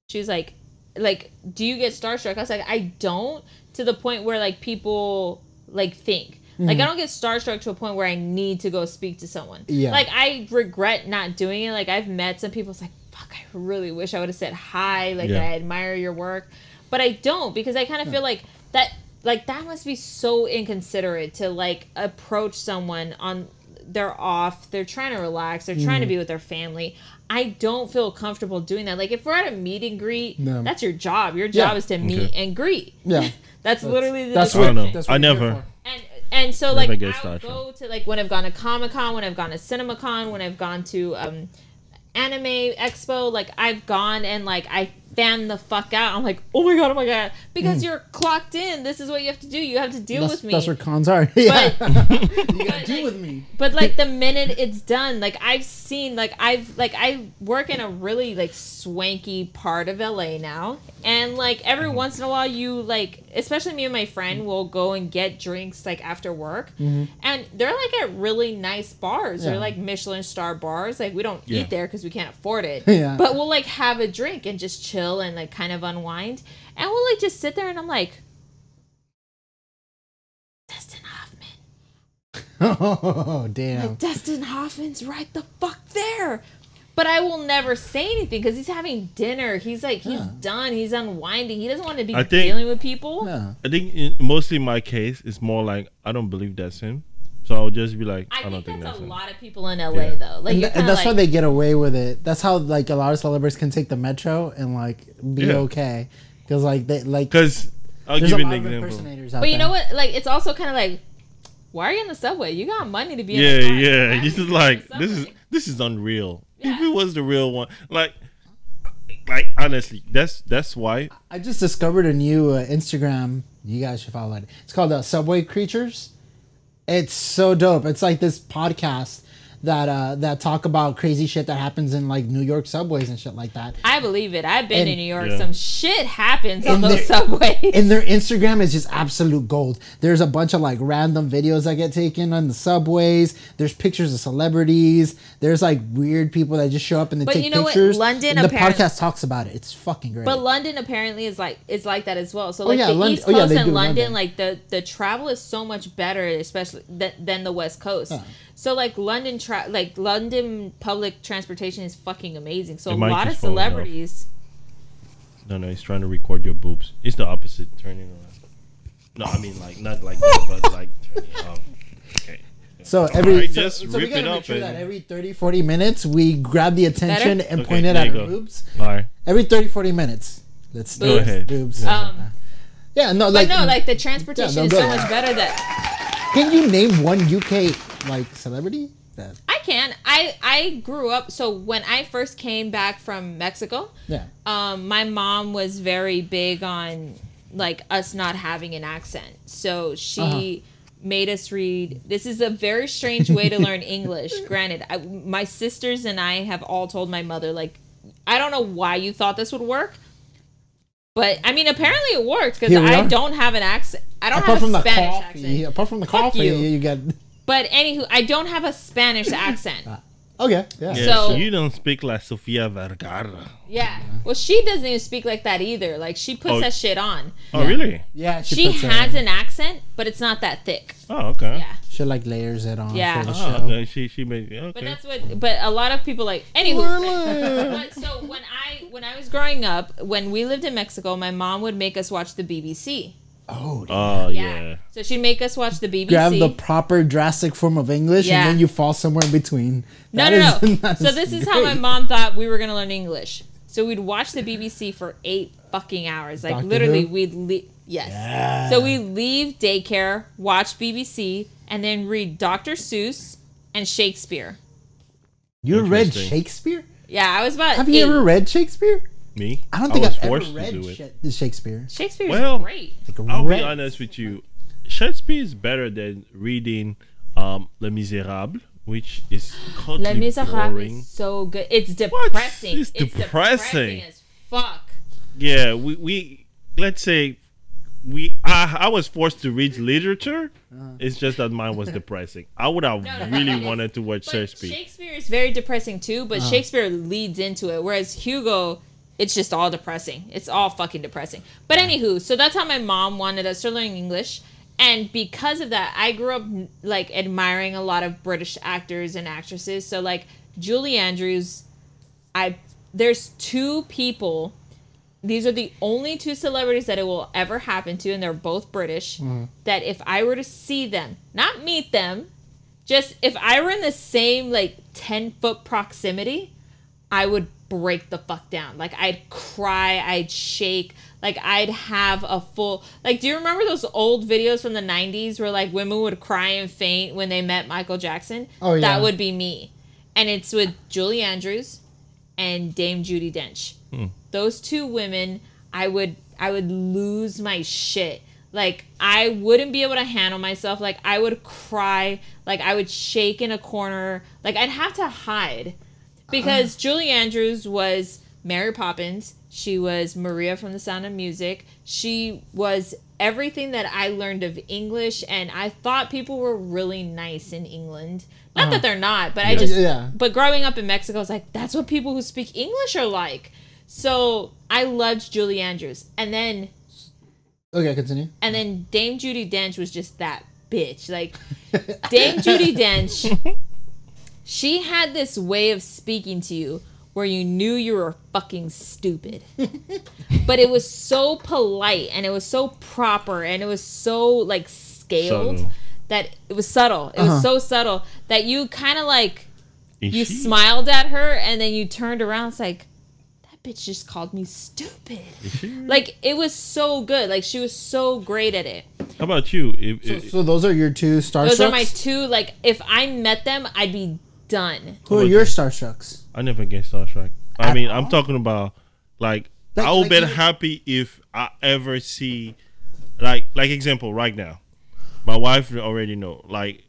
she was like, like, do you get starstruck? I was like, I don't. To the point where like people like think. Like Mm-hmm. I don't get starstruck to a point where I need to go speak to someone. Yeah. Like I regret not doing it. Like I've met some people. It's like fuck, I really wish I would have said hi, like Yeah. I admire your work, but I don't because I kind of feel like that, like that must be so inconsiderate to like approach someone on they're off, they're trying to relax, they're trying to Mm-hmm. be with their family. I don't feel comfortable doing that. Like if we're at a meet and greet, No. that's your job. Your job Yeah. is to meet Okay. and greet. Yeah. that's, literally the That's I what. don't know. That's I what you're never- for. And and so like I'll go to like when I've gone to Comic Con, when I've gone to CinemaCon, when I've gone to um anime expo, like I've gone and like I fan the fuck out. I'm like, oh my god, oh my god, because you're clocked in. This is what you have to do. You have to deal Mm. That's, with me. that's what cons are. Yeah. but you gotta but, deal like- with me. but like the minute it's done, like I've seen, like I've like I work in a really like swanky part of LA now, and like every Mm-hmm. once in a while, you like, especially me and my friend will go and get drinks like after work, and they're like at really nice bars. Mm-hmm. Yeah. They're like Michelin star bars. Like we don't Yeah. eat there because we can't afford it. Yeah. But we'll like have a drink and just chill and like kind of unwind, and we'll like just sit there and I'm like. Dustin Hoffman. Oh damn. Like, Dustin Hoffman's right the fuck there. But I will never say anything because he's having dinner. He's like, he's Yeah. done. He's unwinding. He doesn't want to be I think- dealing with people. Yeah. I think in, mostly my case it's more like I don't believe that's him, so I'll just be like I, I, don't think, think that's, that's, a him. lot of people in LA Yeah. though. Like And, th- and that's like, how they get away with it. That's how like a lot of celebrities can take the metro and like be Yeah. okay because like they like Because I'll there's give a you an lot of example. impersonators out but you there. know what? Like it's also kind of like, why are you in the subway? You got money to be in Yeah, the car. yeah. Why You are just like this is this is unreal. If it was the real one, like, like honestly, that's that's why. I just discovered a new uh, Instagram. You guys should follow it. It's called uh, Subway Creatures. It's so dope. It's like this podcast that uh that talk about crazy shit that happens in like New York subways and shit like that. I believe it. I've been And- in New York. Yeah. Some shit happens on And those there- subways. And their Instagram is just absolute gold. There's a bunch of like random videos that get taken on the subways. There's pictures of celebrities. There's like weird people that just show up and they But take you know what? pictures. London and the podcast talks about it. It's fucking great. But London apparently is like is like that as well. So like yeah, the Lon- East oh, yeah, Coast and London, London. like the the travel is so much better, especially than, than the West Coast. Yeah. So like London tra- like London public transportation is fucking amazing. So Your a lot of celebrities. No, no, he's trying to record your boobs. It's the opposite, turning around. No, I mean like not like that, but like turning off. Okay. So every Alright, so, just so we rip gotta it make up sure that every 30 40 minutes we grab the attention Better? and Okay, point it at you our boobs. All right. Every 30 40 minutes. Let's do it. Boobs. Um, yeah, no but like no, like the transportation no, is so much better that can you name one UK like celebrity? That I can. I I grew up. So when I first came back from Mexico, yeah. um, my mom was very big on like us not having an accent. So she Uh-huh. made us read. This is a very strange way to learn English. Granted, I, my sisters and I have all told my mother like, I don't know why you thought this would work. But I mean, apparently it works because I are. don't have an accent. I don't Apart have from a the Spanish coffee, accent. apart from the Fuck coffee, you. you, get But anywho, I don't have a Spanish accent. okay. Yeah. Yeah, So- so, you don't speak like Sofia Vergara. Yeah. Well, she doesn't even speak like that either. Like she puts Oh. that shit on. Oh, really? Yeah. She, puts, uh, has an accent, but it's not that thick. Oh, okay. Yeah. She like layers it on Yeah. for the Oh, show. okay. She she made okay. But that's what. But a lot of people like. Anywho. But so when I when I was growing up, when we lived in Mexico, my mom would make us watch the BBC. Oh, Oh yeah. So she'd make us watch the BBC. grab the proper drastic form of English Yeah. and then you fall somewhere in between. No, That no, is- no. So this is how my mom thought we were gonna learn English. So we'd watch the BBC for eight fucking hours. Like Doctor literally, Who? we'd leave. Yes. Yeah. So we leave daycare, watch BBC, and then read Dr. Seuss and Shakespeare. You read Shakespeare? Yeah, I was about. Have you ever read Shakespeare? Me? I don't think was I've ever forced read to do it. Sha- Shakespeare. Shakespeare's Well, great. Like I'll read- be honest with you. Shakespeare is better than reading um, Les Miserables, which is Les totally Miserables boring. is so good. It's depressing. It's depressing. as fuck. Yeah, we, we let's say we I, I was forced to read literature. It's just that mine was depressing. I would have No, no, really it is- wanted to watch But Shakespeare. Shakespeare is very depressing too, but Shakespeare leads into it. Whereas Hugo, it's just all depressing. It's all fucking depressing. But anywho, so that's how my mom wanted us to learn English. And because of that, I grew up like admiring a lot of British actors and actresses. So like Julie Andrews, I there's two people. These are the only two celebrities that it will ever happen to, and they're both British. Mm-hmm. That if I were to see them, not meet them, just if I were in the same like 10 foot proximity, I would break the fuck down. Like I'd cry, I'd shake, like I'd have a full like do you remember those old videos from the 90s where like women would cry and faint when they met Michael Jackson? Oh, yeah. That would be me. And it's with Julie Andrews and Dame Judi Dench. Hmm. Those two women, I would I would lose my shit. Like I wouldn't be able to handle myself. Like I would cry. Like I would shake in a corner. Like I'd have to hide because Julie Andrews was Mary Poppins. She was Maria from The Sound of Music. She was everything that I learned of English, and I thought people were really nice in England. Not that uh-huh. they're not, but I just. Yeah. But growing up in Mexico, I was like, that's what people who speak English are like. So I loved Julie Andrews, and then Okay, continue. and then Dame Judi Dench was just that bitch. Like Dame Judi Dench, she had this way of speaking to you where you knew you were fucking stupid. but it was so polite and it was so proper and it was so like scaled Subtle. that it was subtle. It was uh-huh. so subtle that you kind of like Is you she- smiled at her and then you turned around it's like that bitch just called me stupid. Like it was so good. Like she was so great at it. How about you? If, if- So those are your two starstrucks. Those are my two. Like if I met them, I'd be done. Who are your starstrucks? I never get starstruck. I At mean, I'm talking about like, Like- I will like be you- happy if I ever see, like, like example right now, my wife already know like,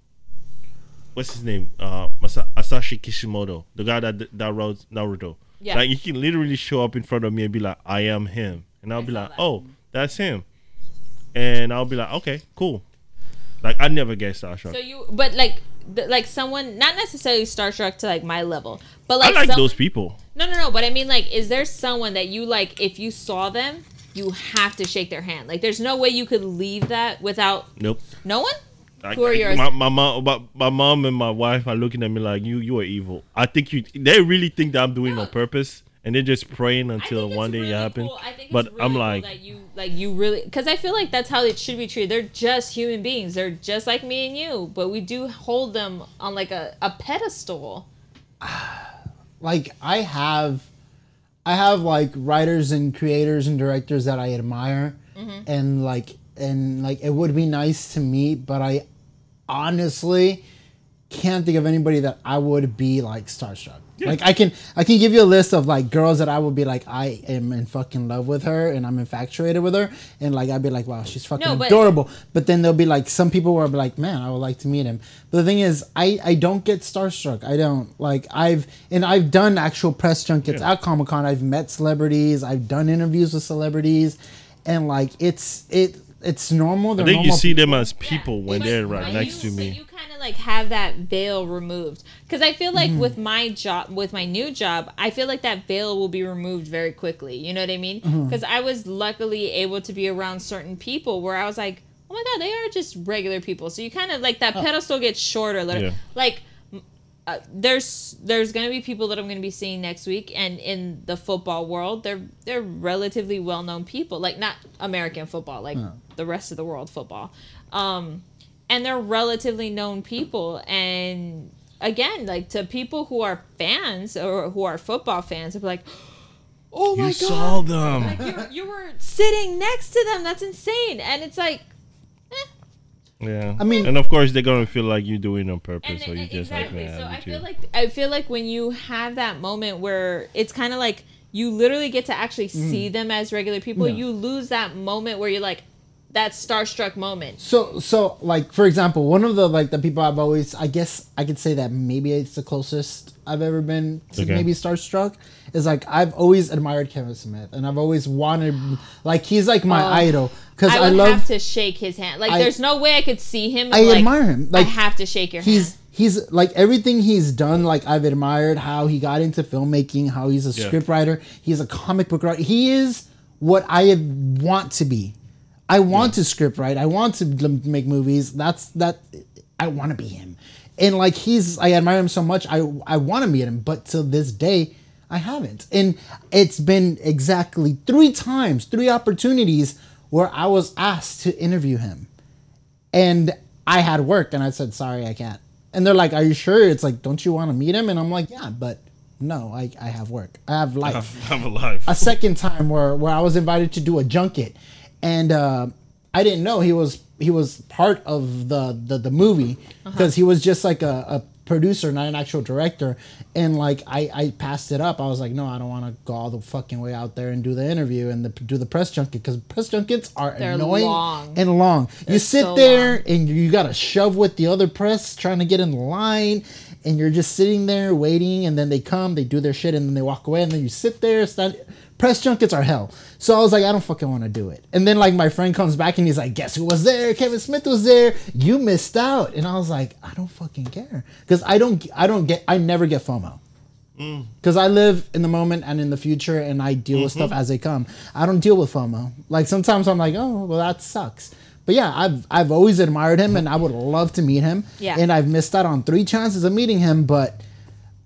what's his name? Uh, Masa- Asashi Kishimoto, the guy that that wrote Naruto. Yeah. Like, he can literally show up in front of me and be like, "I am him," and I'll be saw like, that. "Oh, that's him," and I'll be like, "Okay, cool." Like, I never get starstruck. So you, but like, th- like someone, not necessarily starstruck to like my level, but I like, like someone- those people. No, no, no. But I mean, like, is there someone that you like? If you saw them, you have to shake their hand. Like, there's no way you could leave that without Nope. no one. Like, Who are yours? My, my mom, my, my mom and my wife are looking at me like you. You are evil. I think you. They really think that I'm doing it on purpose, and they're just praying until one day really it happens. cool. I think it's But really I'm cool like, that you like you really because I feel like that's how it should be treated. They're just human beings. They're just like me and you, but we do hold them on like a, a pedestal. like I have I have like writers and creators and directors that I admire Mm-hmm. and like and like it would be nice to meet but I honestly can't think of anybody that I would be like starstruck. Like I can I can give you a list of like girls that I would be like I am in fucking love with her and I'm infatuated with her. And like I'd be like wow she's fucking No, but- adorable. But then there'll be like some people where I'll be like man I would like to meet him. But the thing is I I don't get starstruck. I don't. Like I've and I've done actual press junkets Yeah. at Comic Con I've met celebrities. I've done interviews with celebrities. And like it's it it's normal I they're think you normal see them as people when But- they're right next you, to but me. you kind of like have that veil removed because I feel like Mm-hmm. with my job, with my new job, I feel like that veil will be removed very quickly. You know what I mean? Mm-hmm. Because I was luckily able to be around certain people where I was like, oh my god, they are just regular people. So you kind of like that pedestal gets shorter. little Yeah. Like. Uh, there's there's gonna be people that I'm gonna be seeing next week, and in the football world, they're they're relatively well known people, like not American football, like the rest of the world football. Um, and they're relatively known people and again like to people who are fans or who are football fans they're like oh my You god saw them. like you, you were sitting next to them that's insane and it's like Yeah. I mean- and of course they're gonna feel like you're doing it on purpose, and, so you and- just exactly like, so man, i feel too. like i feel like when you have that moment where it's kind of like you literally get to actually mm. see them as regular people Yeah. you lose that moment where you're like that starstruck moment So so like for example, one of the like the people I've always I guess I could say that maybe it's the closest I've ever been to Okay. maybe starstruck is like I've always admired Kevin Smith and I've always wanted like he's like my Oh. idol because I I, love have to shake his hand. Like, I- there's no way I could see him. I like, admire him. Like I have to shake your he's hand. he's like everything he's done like I've admired how he got into filmmaking, how he's a Yeah. scriptwriter, he's a comic book writer. He is what I want to be. I want to script write. I want to make movies. That's that I want to be him. And like he's I admire him so much. I I want to meet him, but to this day I haven't. And it's been exactly three times, three opportunities where I was asked to interview him. And I had work and I said, sorry, I can't. And they're like, are you sure? It's like, don't you want to meet him? And I'm like, yeah, but no, I, I have work. I have life I have a life. a second time where where I was invited to do a junket, and uh, I didn't know he was he was part of the the, the movie because he was just like a, a producer, not an actual director. And like I I passed it up. I was like, no, I don't want to go all the fucking way out there and do the interview and the, do the press junket because press junkets are They're annoying long. and long. you sit so there long. and you got to shove with the other press trying to get in line and you're just sitting there waiting and then they come they do their shit and then they walk away and then you sit there stand press junkets are hell so i was like i don't fucking want to do it and then like my friend comes back and he's like guess who was there kevin smith was there you missed out and i was like i don't fucking care because i don't i don't get i never get fomo mm. because I live in the moment and in the future, and I deal with stuff mm-hmm. as they come. I don't deal with FOMO. Like sometimes I'm like, oh, well, that sucks. But yeah, I've I've always admired him, and I would love to meet him. Yeah. And I've missed out on three chances of meeting him, but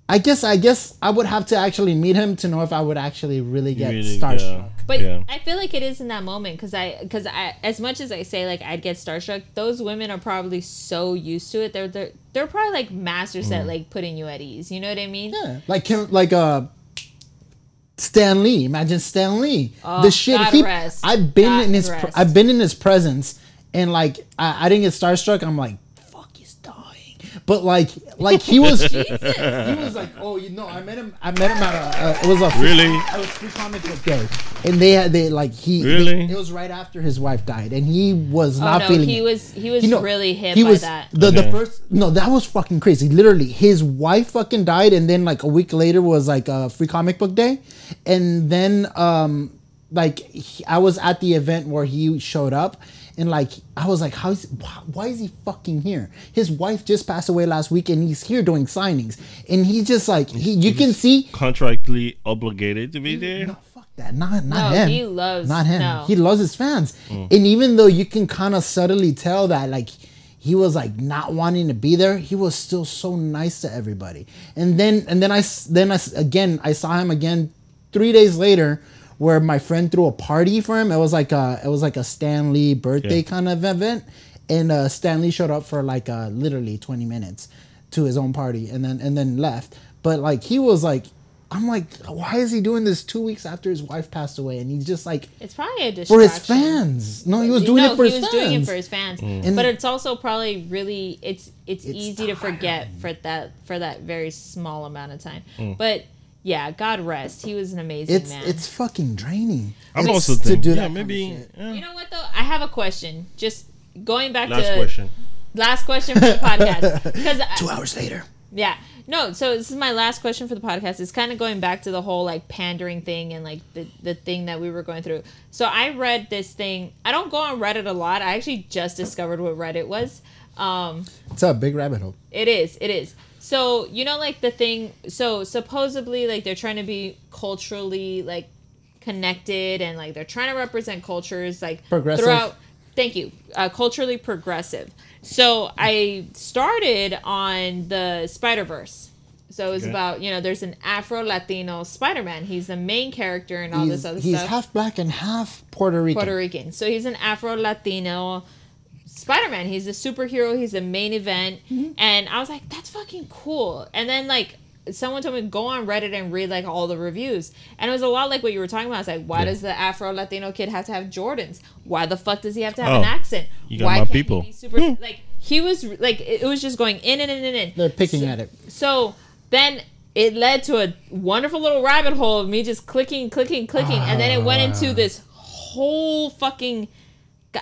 I guess I guess I would have to actually meet him to know if I would actually really get Really, starstruck. yeah. But Yeah. I feel like it is in that moment because I, because I, as much as I say like I'd get starstruck, those women are probably so used to it. They're they're they're probably like masters Mm. at like putting you at ease. You know what I mean? Yeah, like Kim, like uh, Stan Lee. Imagine Stan Lee. Oh, the shit God he. rest. I've been God in his. Pre- rest. I've been in his presence, and like I, I didn't get starstruck. I'm like, fuck, he's dying. But like, like he was. he was like, oh, you know, I met him. I met him at a. Uh, it was a free, Really? It was free comic book day, and they had they like he. they- Really? it was right after his wife died, and he was Oh not no, feeling. he it. was he was You know, really hit he by was that. the the first no that was fucking crazy literally his wife fucking died and then like a week later was like a free comic book day and then um like he, i was at the event where he showed up and like i was like how is why, why is he fucking here his wife just passed away last week and he's here doing signings and he's just like he you can see Contractually obligated to be there. no, fuck that. Not not No, him. he loves- not him. no. He loves his fans. Mm. And even though you can kind of subtly tell that like he was like not wanting to be there, he was still so nice to everybody. And then and then i then i again I saw him again 3 days later where my friend threw a party for him. It was like a it was like a Stan Lee birthday Yeah. kind of event and uh Stan Lee showed up for like uh literally 20 minutes to his own party and then and then left. But like he was like I'm like, why is he doing this two weeks after his wife passed away? And he's just like, It's probably a distraction for his fans. No, he was doing no, it for he his was fans. doing it for his fans. And- but it's also probably really it's it's, It's easy to forget for that for that very small amount of time. Mm. But yeah, God rest. He was an amazing it's man. it's fucking draining. I'm It's also to thinking, do yeah, that kind of maybe. yeah. you know what though? I have a question. Just going back to Last to question. last question for the podcast because Two hours later. Yeah. No, so this is my last question for the podcast. It's kind of going back to the whole like pandering thing and like the, the thing that we were going through. So I read this thing. I don't go on Reddit a lot. I actually just discovered what Reddit was. Um, It's a big rabbit hole. it is. It is. So you know, like the thing. So supposedly, like they're trying to be culturally like connected, and like they're trying to represent cultures like Progressive. throughout. Thank you. Uh, culturally progressive. So I started on the Spider Verse. So it was Okay. about you know there's an Afro Latino Spider Man. He's the main character and all He's, this other he's stuff. He's half black and half Puerto Rican. Puerto Rican. So he's an Afro Latino Spider Man. He's a superhero. He's the main event. Mm-hmm. And I was like, that's fucking cool. And then like someone told me go on Reddit and read like all the reviews. And it was a lot like what you were talking about. It's like, why Yeah. does the Afro Latino kid have to have Jordans? Why the fuck does he have to have Oh, an accent? you got why my can't people. He be super like he was like it it was just going in and in and in. They're picking So- at it. So then it led to a wonderful little rabbit hole of me just clicking, clicking, clicking, and then it went into this whole fucking.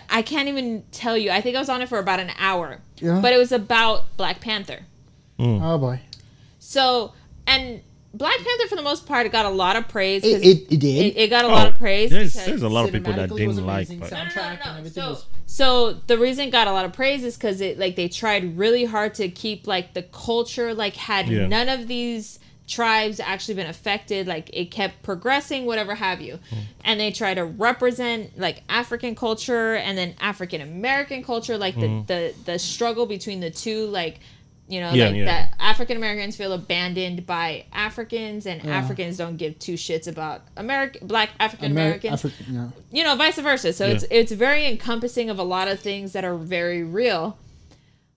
I can't even tell you. I think I was on it for about an hour, Yeah. but it was about Black Panther. Mm. Oh boy. So and Black Panther for the most part got a lot of praise. It, 'cause it, it did. it, it got a Oh, lot of praise. There's, there's a lot of people that didn't like, amazing. but no, no, soundtrack no, and no. everything So, was- so the reason it got a lot of praise is because it like they tried really hard to keep like the culture like had Yeah. none of these tribes actually been affected like it kept progressing whatever have you mm. and they try to represent like african culture and then african american culture like the, mm. the the struggle between the two like You know, Yeah, like yeah. that African Americans feel abandoned by Africans, and Yeah. Africans don't give two shits about American Black African Amer- Americans. Afri- yeah. you know, vice versa. So Yeah. it's it's very encompassing of a lot of things that are very real.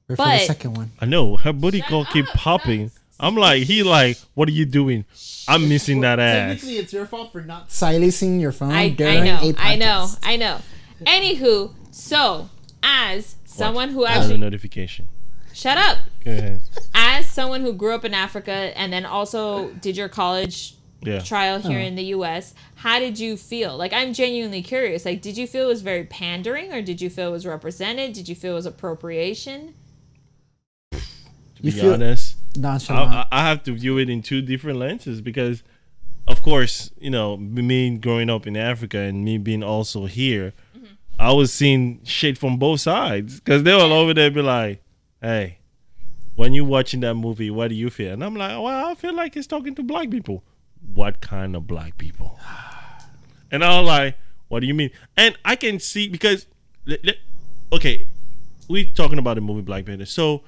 Wait for the But- second one. I know her booty call keep popping. Stop. I'm like, he like, what are you doing? I'm missing that ass. Technically, it's your fault for not silencing your phone I, I know, a I know, podcast. I know. Anywho, so as someone who I have a actually notification. shut up, Go ahead. as someone who grew up in Africa and then also did your college Yeah. trial here Oh. in the U.S., how did you feel? Like, I'm genuinely curious. Like, did you feel it was very pandering, or did you feel it was represented? Did you feel it was appropriation? To You be feel- honest, Nonchalant. I, I have to view it in two different lenses because, of course, you know, me growing up in Africa and me being also here, Mm-hmm. I was seeing shit from both sides because they were all over there be like, "Hey, when you watching that movie, what do you feel?" And I'm like, "Well, I feel like it's talking to black people. What kind of black people?" And I was like, "What do you mean?" And I can see because, okay, we talking about the movie Black Panther. So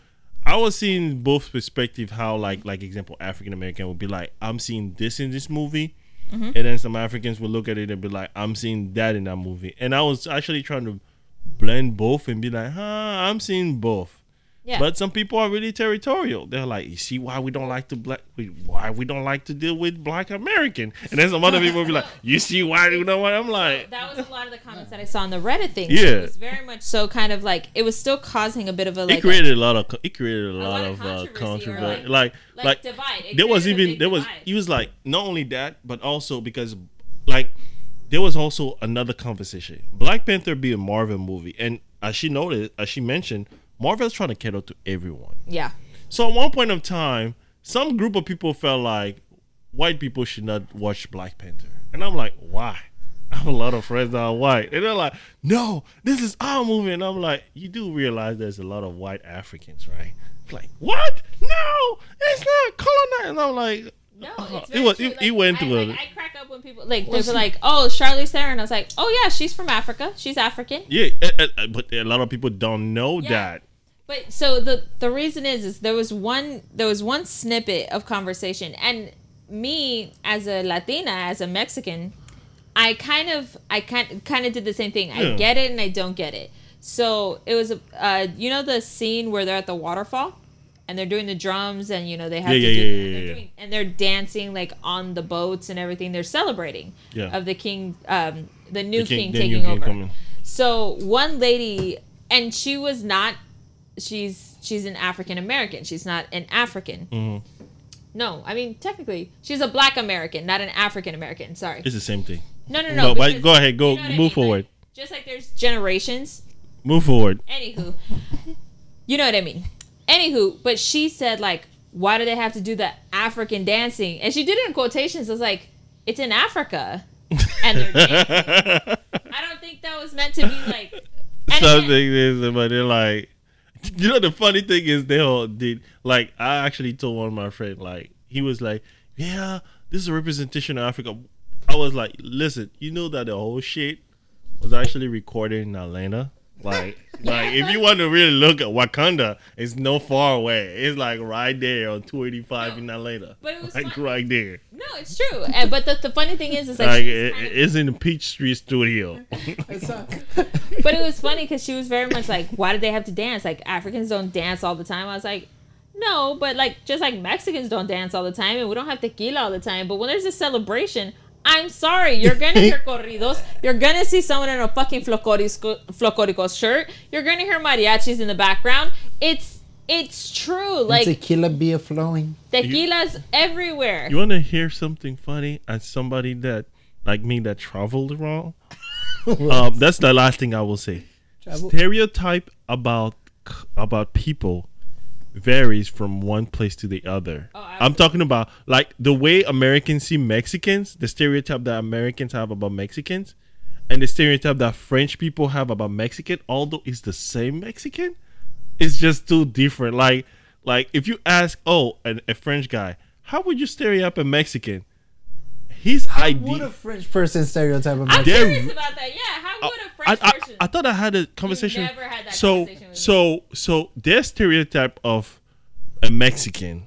I was seeing both perspective. How like like example African American would be like, I'm seeing this in this movie, mm-hmm. and then some Africans would look at it and be like, I'm seeing that in that movie. And I was actually trying to blend both and be like, huh, I'm seeing both. Yeah. But some people are really territorial. They're like, you see why we don't like to black, we- why we don't like to deal with black American. And then some other people will be like, you see why you know what? I'm like, that was a lot of the comments that I saw on the Reddit thing. Yeah. it was very much so kind of like it was still causing a bit of a like it created a lot of it created a lot, lot of, of uh, controversy like- Like like, like, divide. It there was even there was divide. he was like not only that but also because like there was also another conversation. Black Panther be a Marvel movie, and as she noted, as she mentioned, Marvel's trying to cater to everyone. yeah. So at one point of time, some group of people felt like white people should not watch Black Panther. And I'm like, why? I have a lot of friends that are white. And they're like, no, this is our movie. And I'm like, you do realize there's a lot of white Africans, right? It's like, what? No, it's not colonized. And I'm like, No, uh, it's it very was true. it, it Like, went I, to like, a I crack up when people like they What's were the- like, "Oh, Charlize Theron." I was like, "Oh yeah, she's from Africa. She's African." yeah, uh, uh, but a lot of people don't know Yeah. that. But so the the reason is is there was one there was one snippet of conversation and me as a Latina as a Mexican I kind of I kind kind of did the same thing. I get it and I don't get it. So it was a uh, you know the scene where they're at the waterfall and they're doing the drums and you know they have Yeah, to yeah, do yeah, they're yeah, yeah. doing- and they're dancing like on the boats and everything. They're celebrating Yeah. of the king um the new The king, the new taking king over. coming. So one lady, and she was not. She's she's an African American. She's not an African. Mhm. No, I mean technically she's a Black American, not an African American. Sorry. It's the same thing. No, no, no. No, but because- go ahead, go you know what I move mean? Like, forward. just like there's generations. Move forward. Anywho, you know what I mean. Anywho, but she said like, why do they have to do the African dancing? And she did it in quotations. I was like, it's in Africa, and they're dancing. I don't think that was meant to be like. Something is, but they're like, you know, the funny thing is they all did. Like, I actually told one of my friends, like, he was like, yeah, this is a representation of Africa. I was like, listen, you know that the whole shit was actually recorded in Atlanta. Like, like if you want to really look at Wakanda, it's no far away. It's like right there on 285 in Atlanta. But it was like fun- right there. No, it's true. And, but the, the funny thing is, is like, Like it, kind of- it's in the Peachtree Studio. but it was funny because she was very much like, why did they have to dance? Like Africans don't dance all the time. I was like, no, but like just like Mexicans don't dance all the time, and we don't have tequila all the time. But when there's a celebration. I'm sorry, you're gonna hear corridos. You're gonna see someone in a fucking Flocorico, Flocorico shirt. You're gonna hear mariachis in the background. It's it's true. Like tequila beer flowing. tequila's everywhere. You want to hear something funny? As somebody that, like me, that traveled around, um, that's the last thing I will say. Travel- Stereotype about about people varies from one place to the other. Oh, I'm talking about like the way Americans see Mexicans, the stereotype that Americans have about Mexicans, and the stereotype that French people have about Mexican, although it's the same Mexican, it's just too different. Like like if you ask, oh, an, a French guy, how would you stereotype a Mexican? His Would idea. a French person stereotype of I'm Mexican? Curious about that. Yeah, how would a I, French I, person? I thought I had a conversation. never had that so conversation with so so their stereotype of a Mexican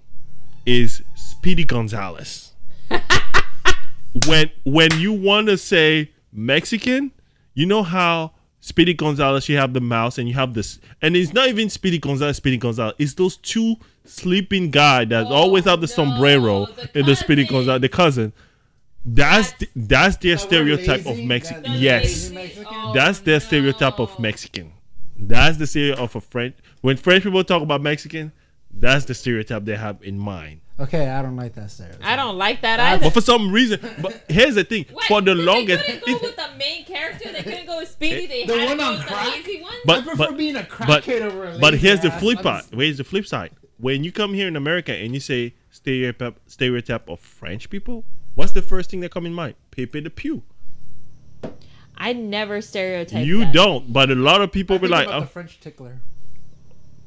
is Speedy Gonzales. when when you want to say Mexican, you know how Speedy Gonzales you have the mouse and you have this, and it's not even Speedy Gonzales. Speedy Gonzales. It's those two sleeping guy that Oh, always have the no, sombrero the and the Speedy cousin. Gonzales, the cousin. That's That's- the, that's their stereotype lazy, of Mexican. that- Yes. lazy Oh, That's their oh, stereotype of. Mexican. That's the stereotype of a French. When French people talk about Mexican, that's the stereotype they have in mind. Okay, I don't like that stereotype. I don't like that either. But for some reason, but here's the thing: Wait, for the but longest, they couldn't go with the main character. They couldn't go with Speedy. Eh, they The had one to go on with the crack? lazy one. but I prefer but being a but, crackhead over a but lazy here's the flip I'm Where's the flip side? When you come here in America and you say stereotype stereotype of French people, what's the first thing that come in mind? Pepe Le Pew. I never stereotype. You that. don't, but a lot of people I be like, about oh, the French tickler.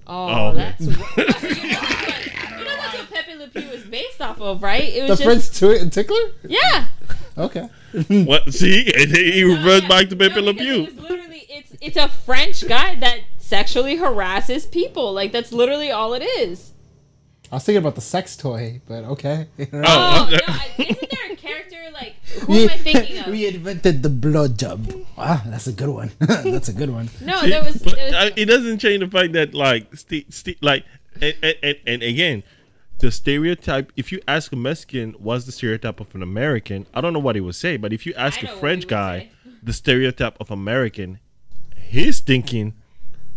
Oh, Oh, that's. what- you, know what, that's what Pepe Le Pew was based off of, right? It The was just French t- tickler? yeah. Okay. what? See, he he reverts Yeah. back to Pepe No, Le because Pew. It literally it's it's a French guy that sexually harasses people. Like that's literally all it is. I was thinking about the sex toy, but okay. Oh, Oh, okay. no, isn't there a character like who am I thinking of? we invented the blood job. Ah, that's a good one. that's a good one. No, there was, But, there was uh, it doesn't change the fact that like st- st- like and, and, and, and again the stereotype if you ask a mexican what's the stereotype of an american i don't know what he would say but if you ask I a know what french guy say. the stereotype of american he's thinking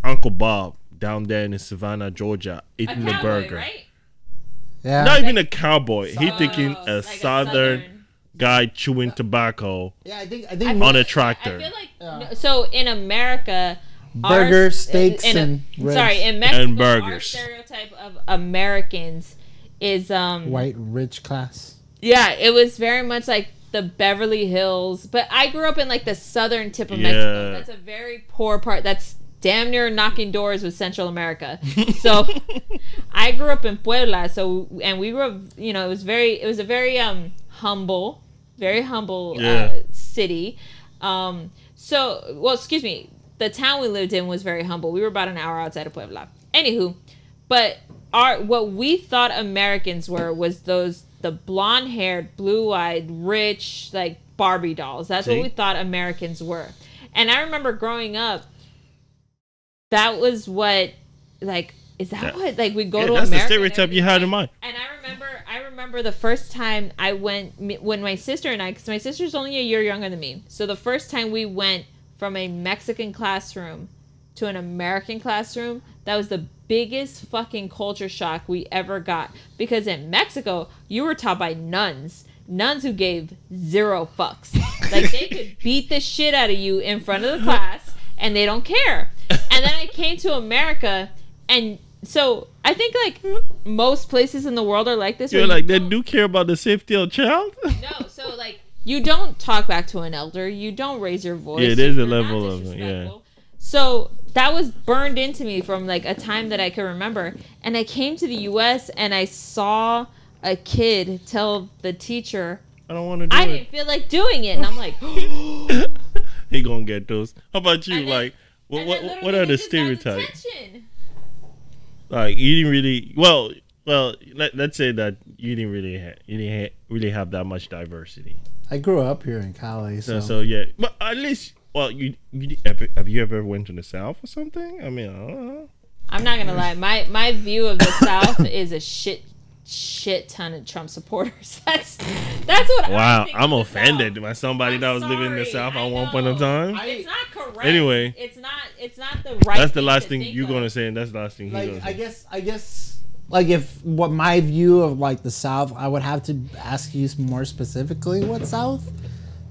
uncle bob down there in savannah georgia a eating the cowboy, burger right? Yeah. not even a cowboy he thinking a like southern, guy chewing tobacco yeah, I think I think I on a tractor. I feel like Yeah. so in America, Burger, our- steaks, in a- and ribs. sorry in Mexico, And our burgers. stereotype of Americans is um white rich class. yeah, it was very much like the Beverly Hills, but I grew up in like the southern tip of Yeah. Mexico. That's a very poor part. That's damn near knocking doors with Central America. So I grew up in Puebla, so and we grew up, you know, it was very it was a very um humble, very humble uh, city. Um so well, excuse me, the town we lived in was very humble. We were about an hour outside of Puebla. Anywho, but our what we thought Americans were was those the blonde haired, blue eyed, rich, like Barbie dolls. That's See? what we thought Americans were. And I remember growing up, that was what like is that Yeah. what like we go Yeah, to that's the America and stereotype you had in mind. And I remember I remember the first time I went when my sister and I cuz my sister's only a year younger than me. So the first time we went from a Mexican classroom to an American classroom, that was the biggest fucking culture shock we ever got. Because in Mexico, you were taught by nuns, nuns who gave zero fucks. Like they could beat the shit out of you in front of the class and they don't care. And then I came to America and so I think like hmm? most places in the world are like this. you're you like they don't- care about the safety of child no, so like you don't talk back to an elder, you don't raise your voice. Yeah, there's a level of- yeah. So that was burned into me from like a time that I can remember. And I came to the US and I saw a kid tell the teacher, i don't want to do it. I it didn't feel like doing it. And I'm like, he gonna get those. How about you? And then- like, what what, what are the stereotypes? Like, you didn't really. Well, well, let, let's say that you didn't really ha- you didn't ha- really have that much diversity. I grew up here in Cali, so, So, so yeah, but at least, well, you you ever, have you ever went to the south or something? I mean, I don't know. I'm not gonna lie. My my view of the South is a shit shit ton of Trump supporters. That's that's what. I Wow, think I'm of the offended by somebody I'm that was living in the south at one point in know. time. It's not correct. Anyway. it's not. It's not the right. That's the last to thing you're of. gonna say, and that's the last thing he's like gonna I say. guess I guess like if what my view of like the South, I would have to ask you more specifically what South.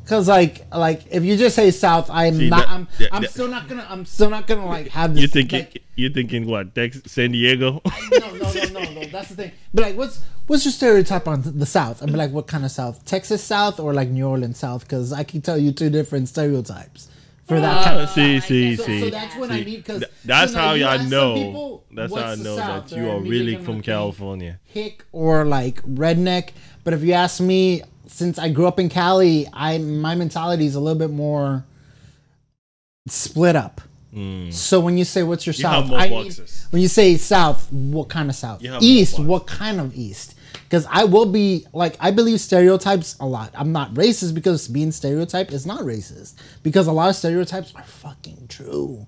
Cause like like if you just say South, I'm See, not. that- I'm, yeah, I'm that- still not gonna. I'm still not gonna like have this. You're thinking, like, you're thinking what? Texas, San Diego? no, no, no, no, no. That's the thing. But like, what's what's your stereotype on the South? I mean, like, what kind of South? Texas South or like New Orleans South? Because I can tell you two different stereotypes for that kind of. Ah, see, I see, So, see. so that's what I See, mean. Because th- that's how you I know. people, that's how I know South?" that you They're really from California. hick or like redneck. But if you ask me, since I grew up in Cali, I my mentality is a little bit more split up. So when you say what's your Mm. You south, I when you say south, south what kind of south? East what kind of east? Because i will be like i believe stereotypes a lot. I'm not racist because being stereotyped is not racist. Because a lot of stereotypes are fucking true.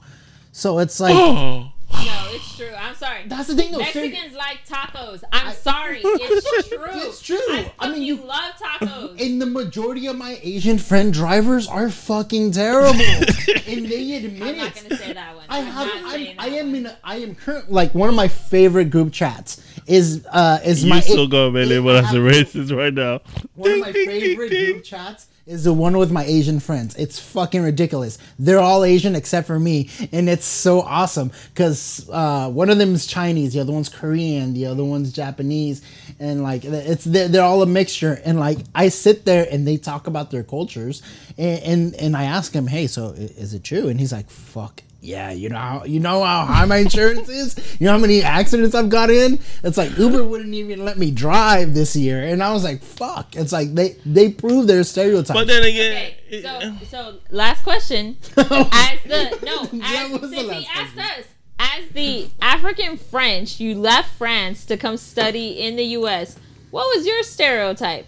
So it's like Oh, No, it's true. I'm sorry. That's the thing, though, stere- Mexicans like tacos. I'm sorry. It's true. It's true. I, I mean, you- love tacos. and the majority of my asian friend drivers are fucking terrible and they admit I'm not gonna say that one. I I'm have. not I'm, saying I am one. in. A, I am current. Like one of my favorite group chats is uh is you my still gonna be labeled as a I have- racist right now. One of my ding, ding, favorite ding. group chats is the one with my Asian friends. It's fucking ridiculous. They're all Asian except for me, and it's so awesome because uh, one of them is Chinese, the other one's Korean, the other one's Japanese, and like it's they're, they're all a mixture. And like I sit there and they talk about their cultures, and and, and I ask him, hey, so is it true? And he's like, fuck. Yeah, you know how you know how high my insurance is. You know how many accidents I've got in. It's like Uber wouldn't even let me drive this year, and I was like, "Fuck!" It's like they they prove their stereotypes. But then again, Okay, so so last question. As the no, That as, was the since he last asked question. us, as the African French, you left France to come study in the U.S. What was your stereotype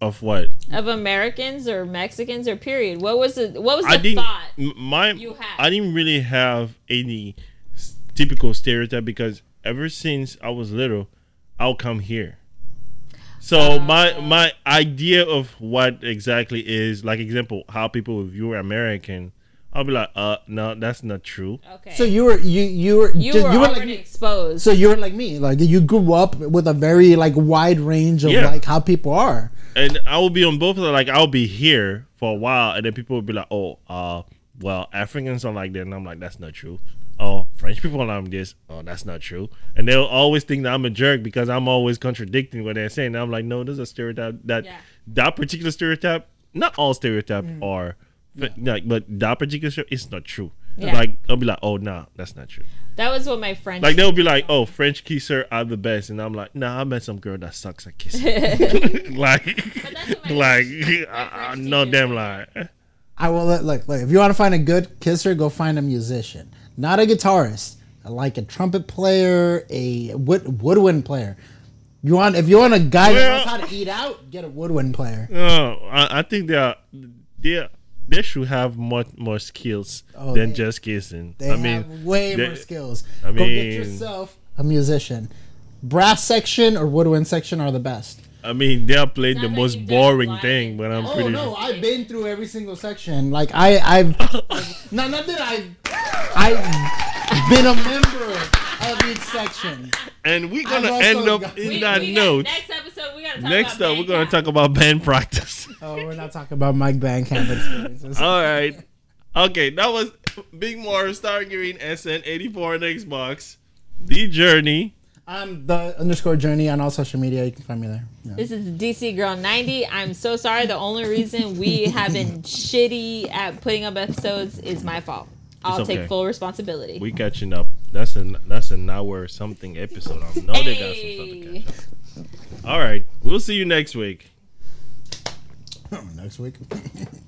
of what? of Americans or Mexicans or period? What was the what was the I didn't. thought? My you had? I didn't really have any typical stereotype because ever since I was little, I'll come here. So my oh. my idea of what exactly is like example how people view American, I'll be like, uh, no, that's not true. Okay, so you were you you were you ju- were you were already like exposed. so you were like me, like you grew up with a very like wide range of Yeah. like how people are. and I will be on both of them. Like I'll be here for a while, and then people will be like, "Oh, uh, well, Africans are like that," and I'm like, "That's not true." Oh, French people are like this. Oh, that's not true. And they'll always think that I'm a jerk because I'm always contradicting what they're saying. And I'm like, no, there's a stereotype that Yeah. that particular stereotype. Not all stereotypes are, but, like, but that particular stereotype is not true. Yeah. Like I'll be like, oh, nah, that's not true. that was what my French. Like they'll be like, "Oh, French kisser are the best," and I'm like, "Nah, I met some girl that sucks at kissing." like, that's what my- like my I, I French no teacher damn lie. I will let like like if you want to find a good kisser, go find a musician, not a guitarist. Like a trumpet player, a wood woodwind player. You want if you want a guy that knows how to eat out, get a woodwind player. No, I, I think they are they they should have much more skills Oh, than they- just kissing. They I have mean, way they- more skills. I Go get yourself a musician. Brass section or woodwind section are the best. I mean, they have played the most boring live. thing, but I'm oh, pretty. Oh, no, sure. I've been through every single section. Like I, I've not not that I, I've been a member of each section. And we're gonna end up got- in We- that we got- note. next episode, we gotta talk Next about up, we're gonna talk about band practice. Oh, we're not talking about Mike Bandcamp experiences. All right. Okay, that was Big More Star Green SN84 on Xbox. The Journey. I'm the underscore journey on all social media. You can find me there. Yeah. This is DC Girl 90. I'm so sorry. The only reason we have been shitty at putting up episodes is my fault. I'll okay. take full responsibility. We catching up. That's an that's an hour something episode. I know they got some stuff to catch up. All right, we'll see you next week. Next week.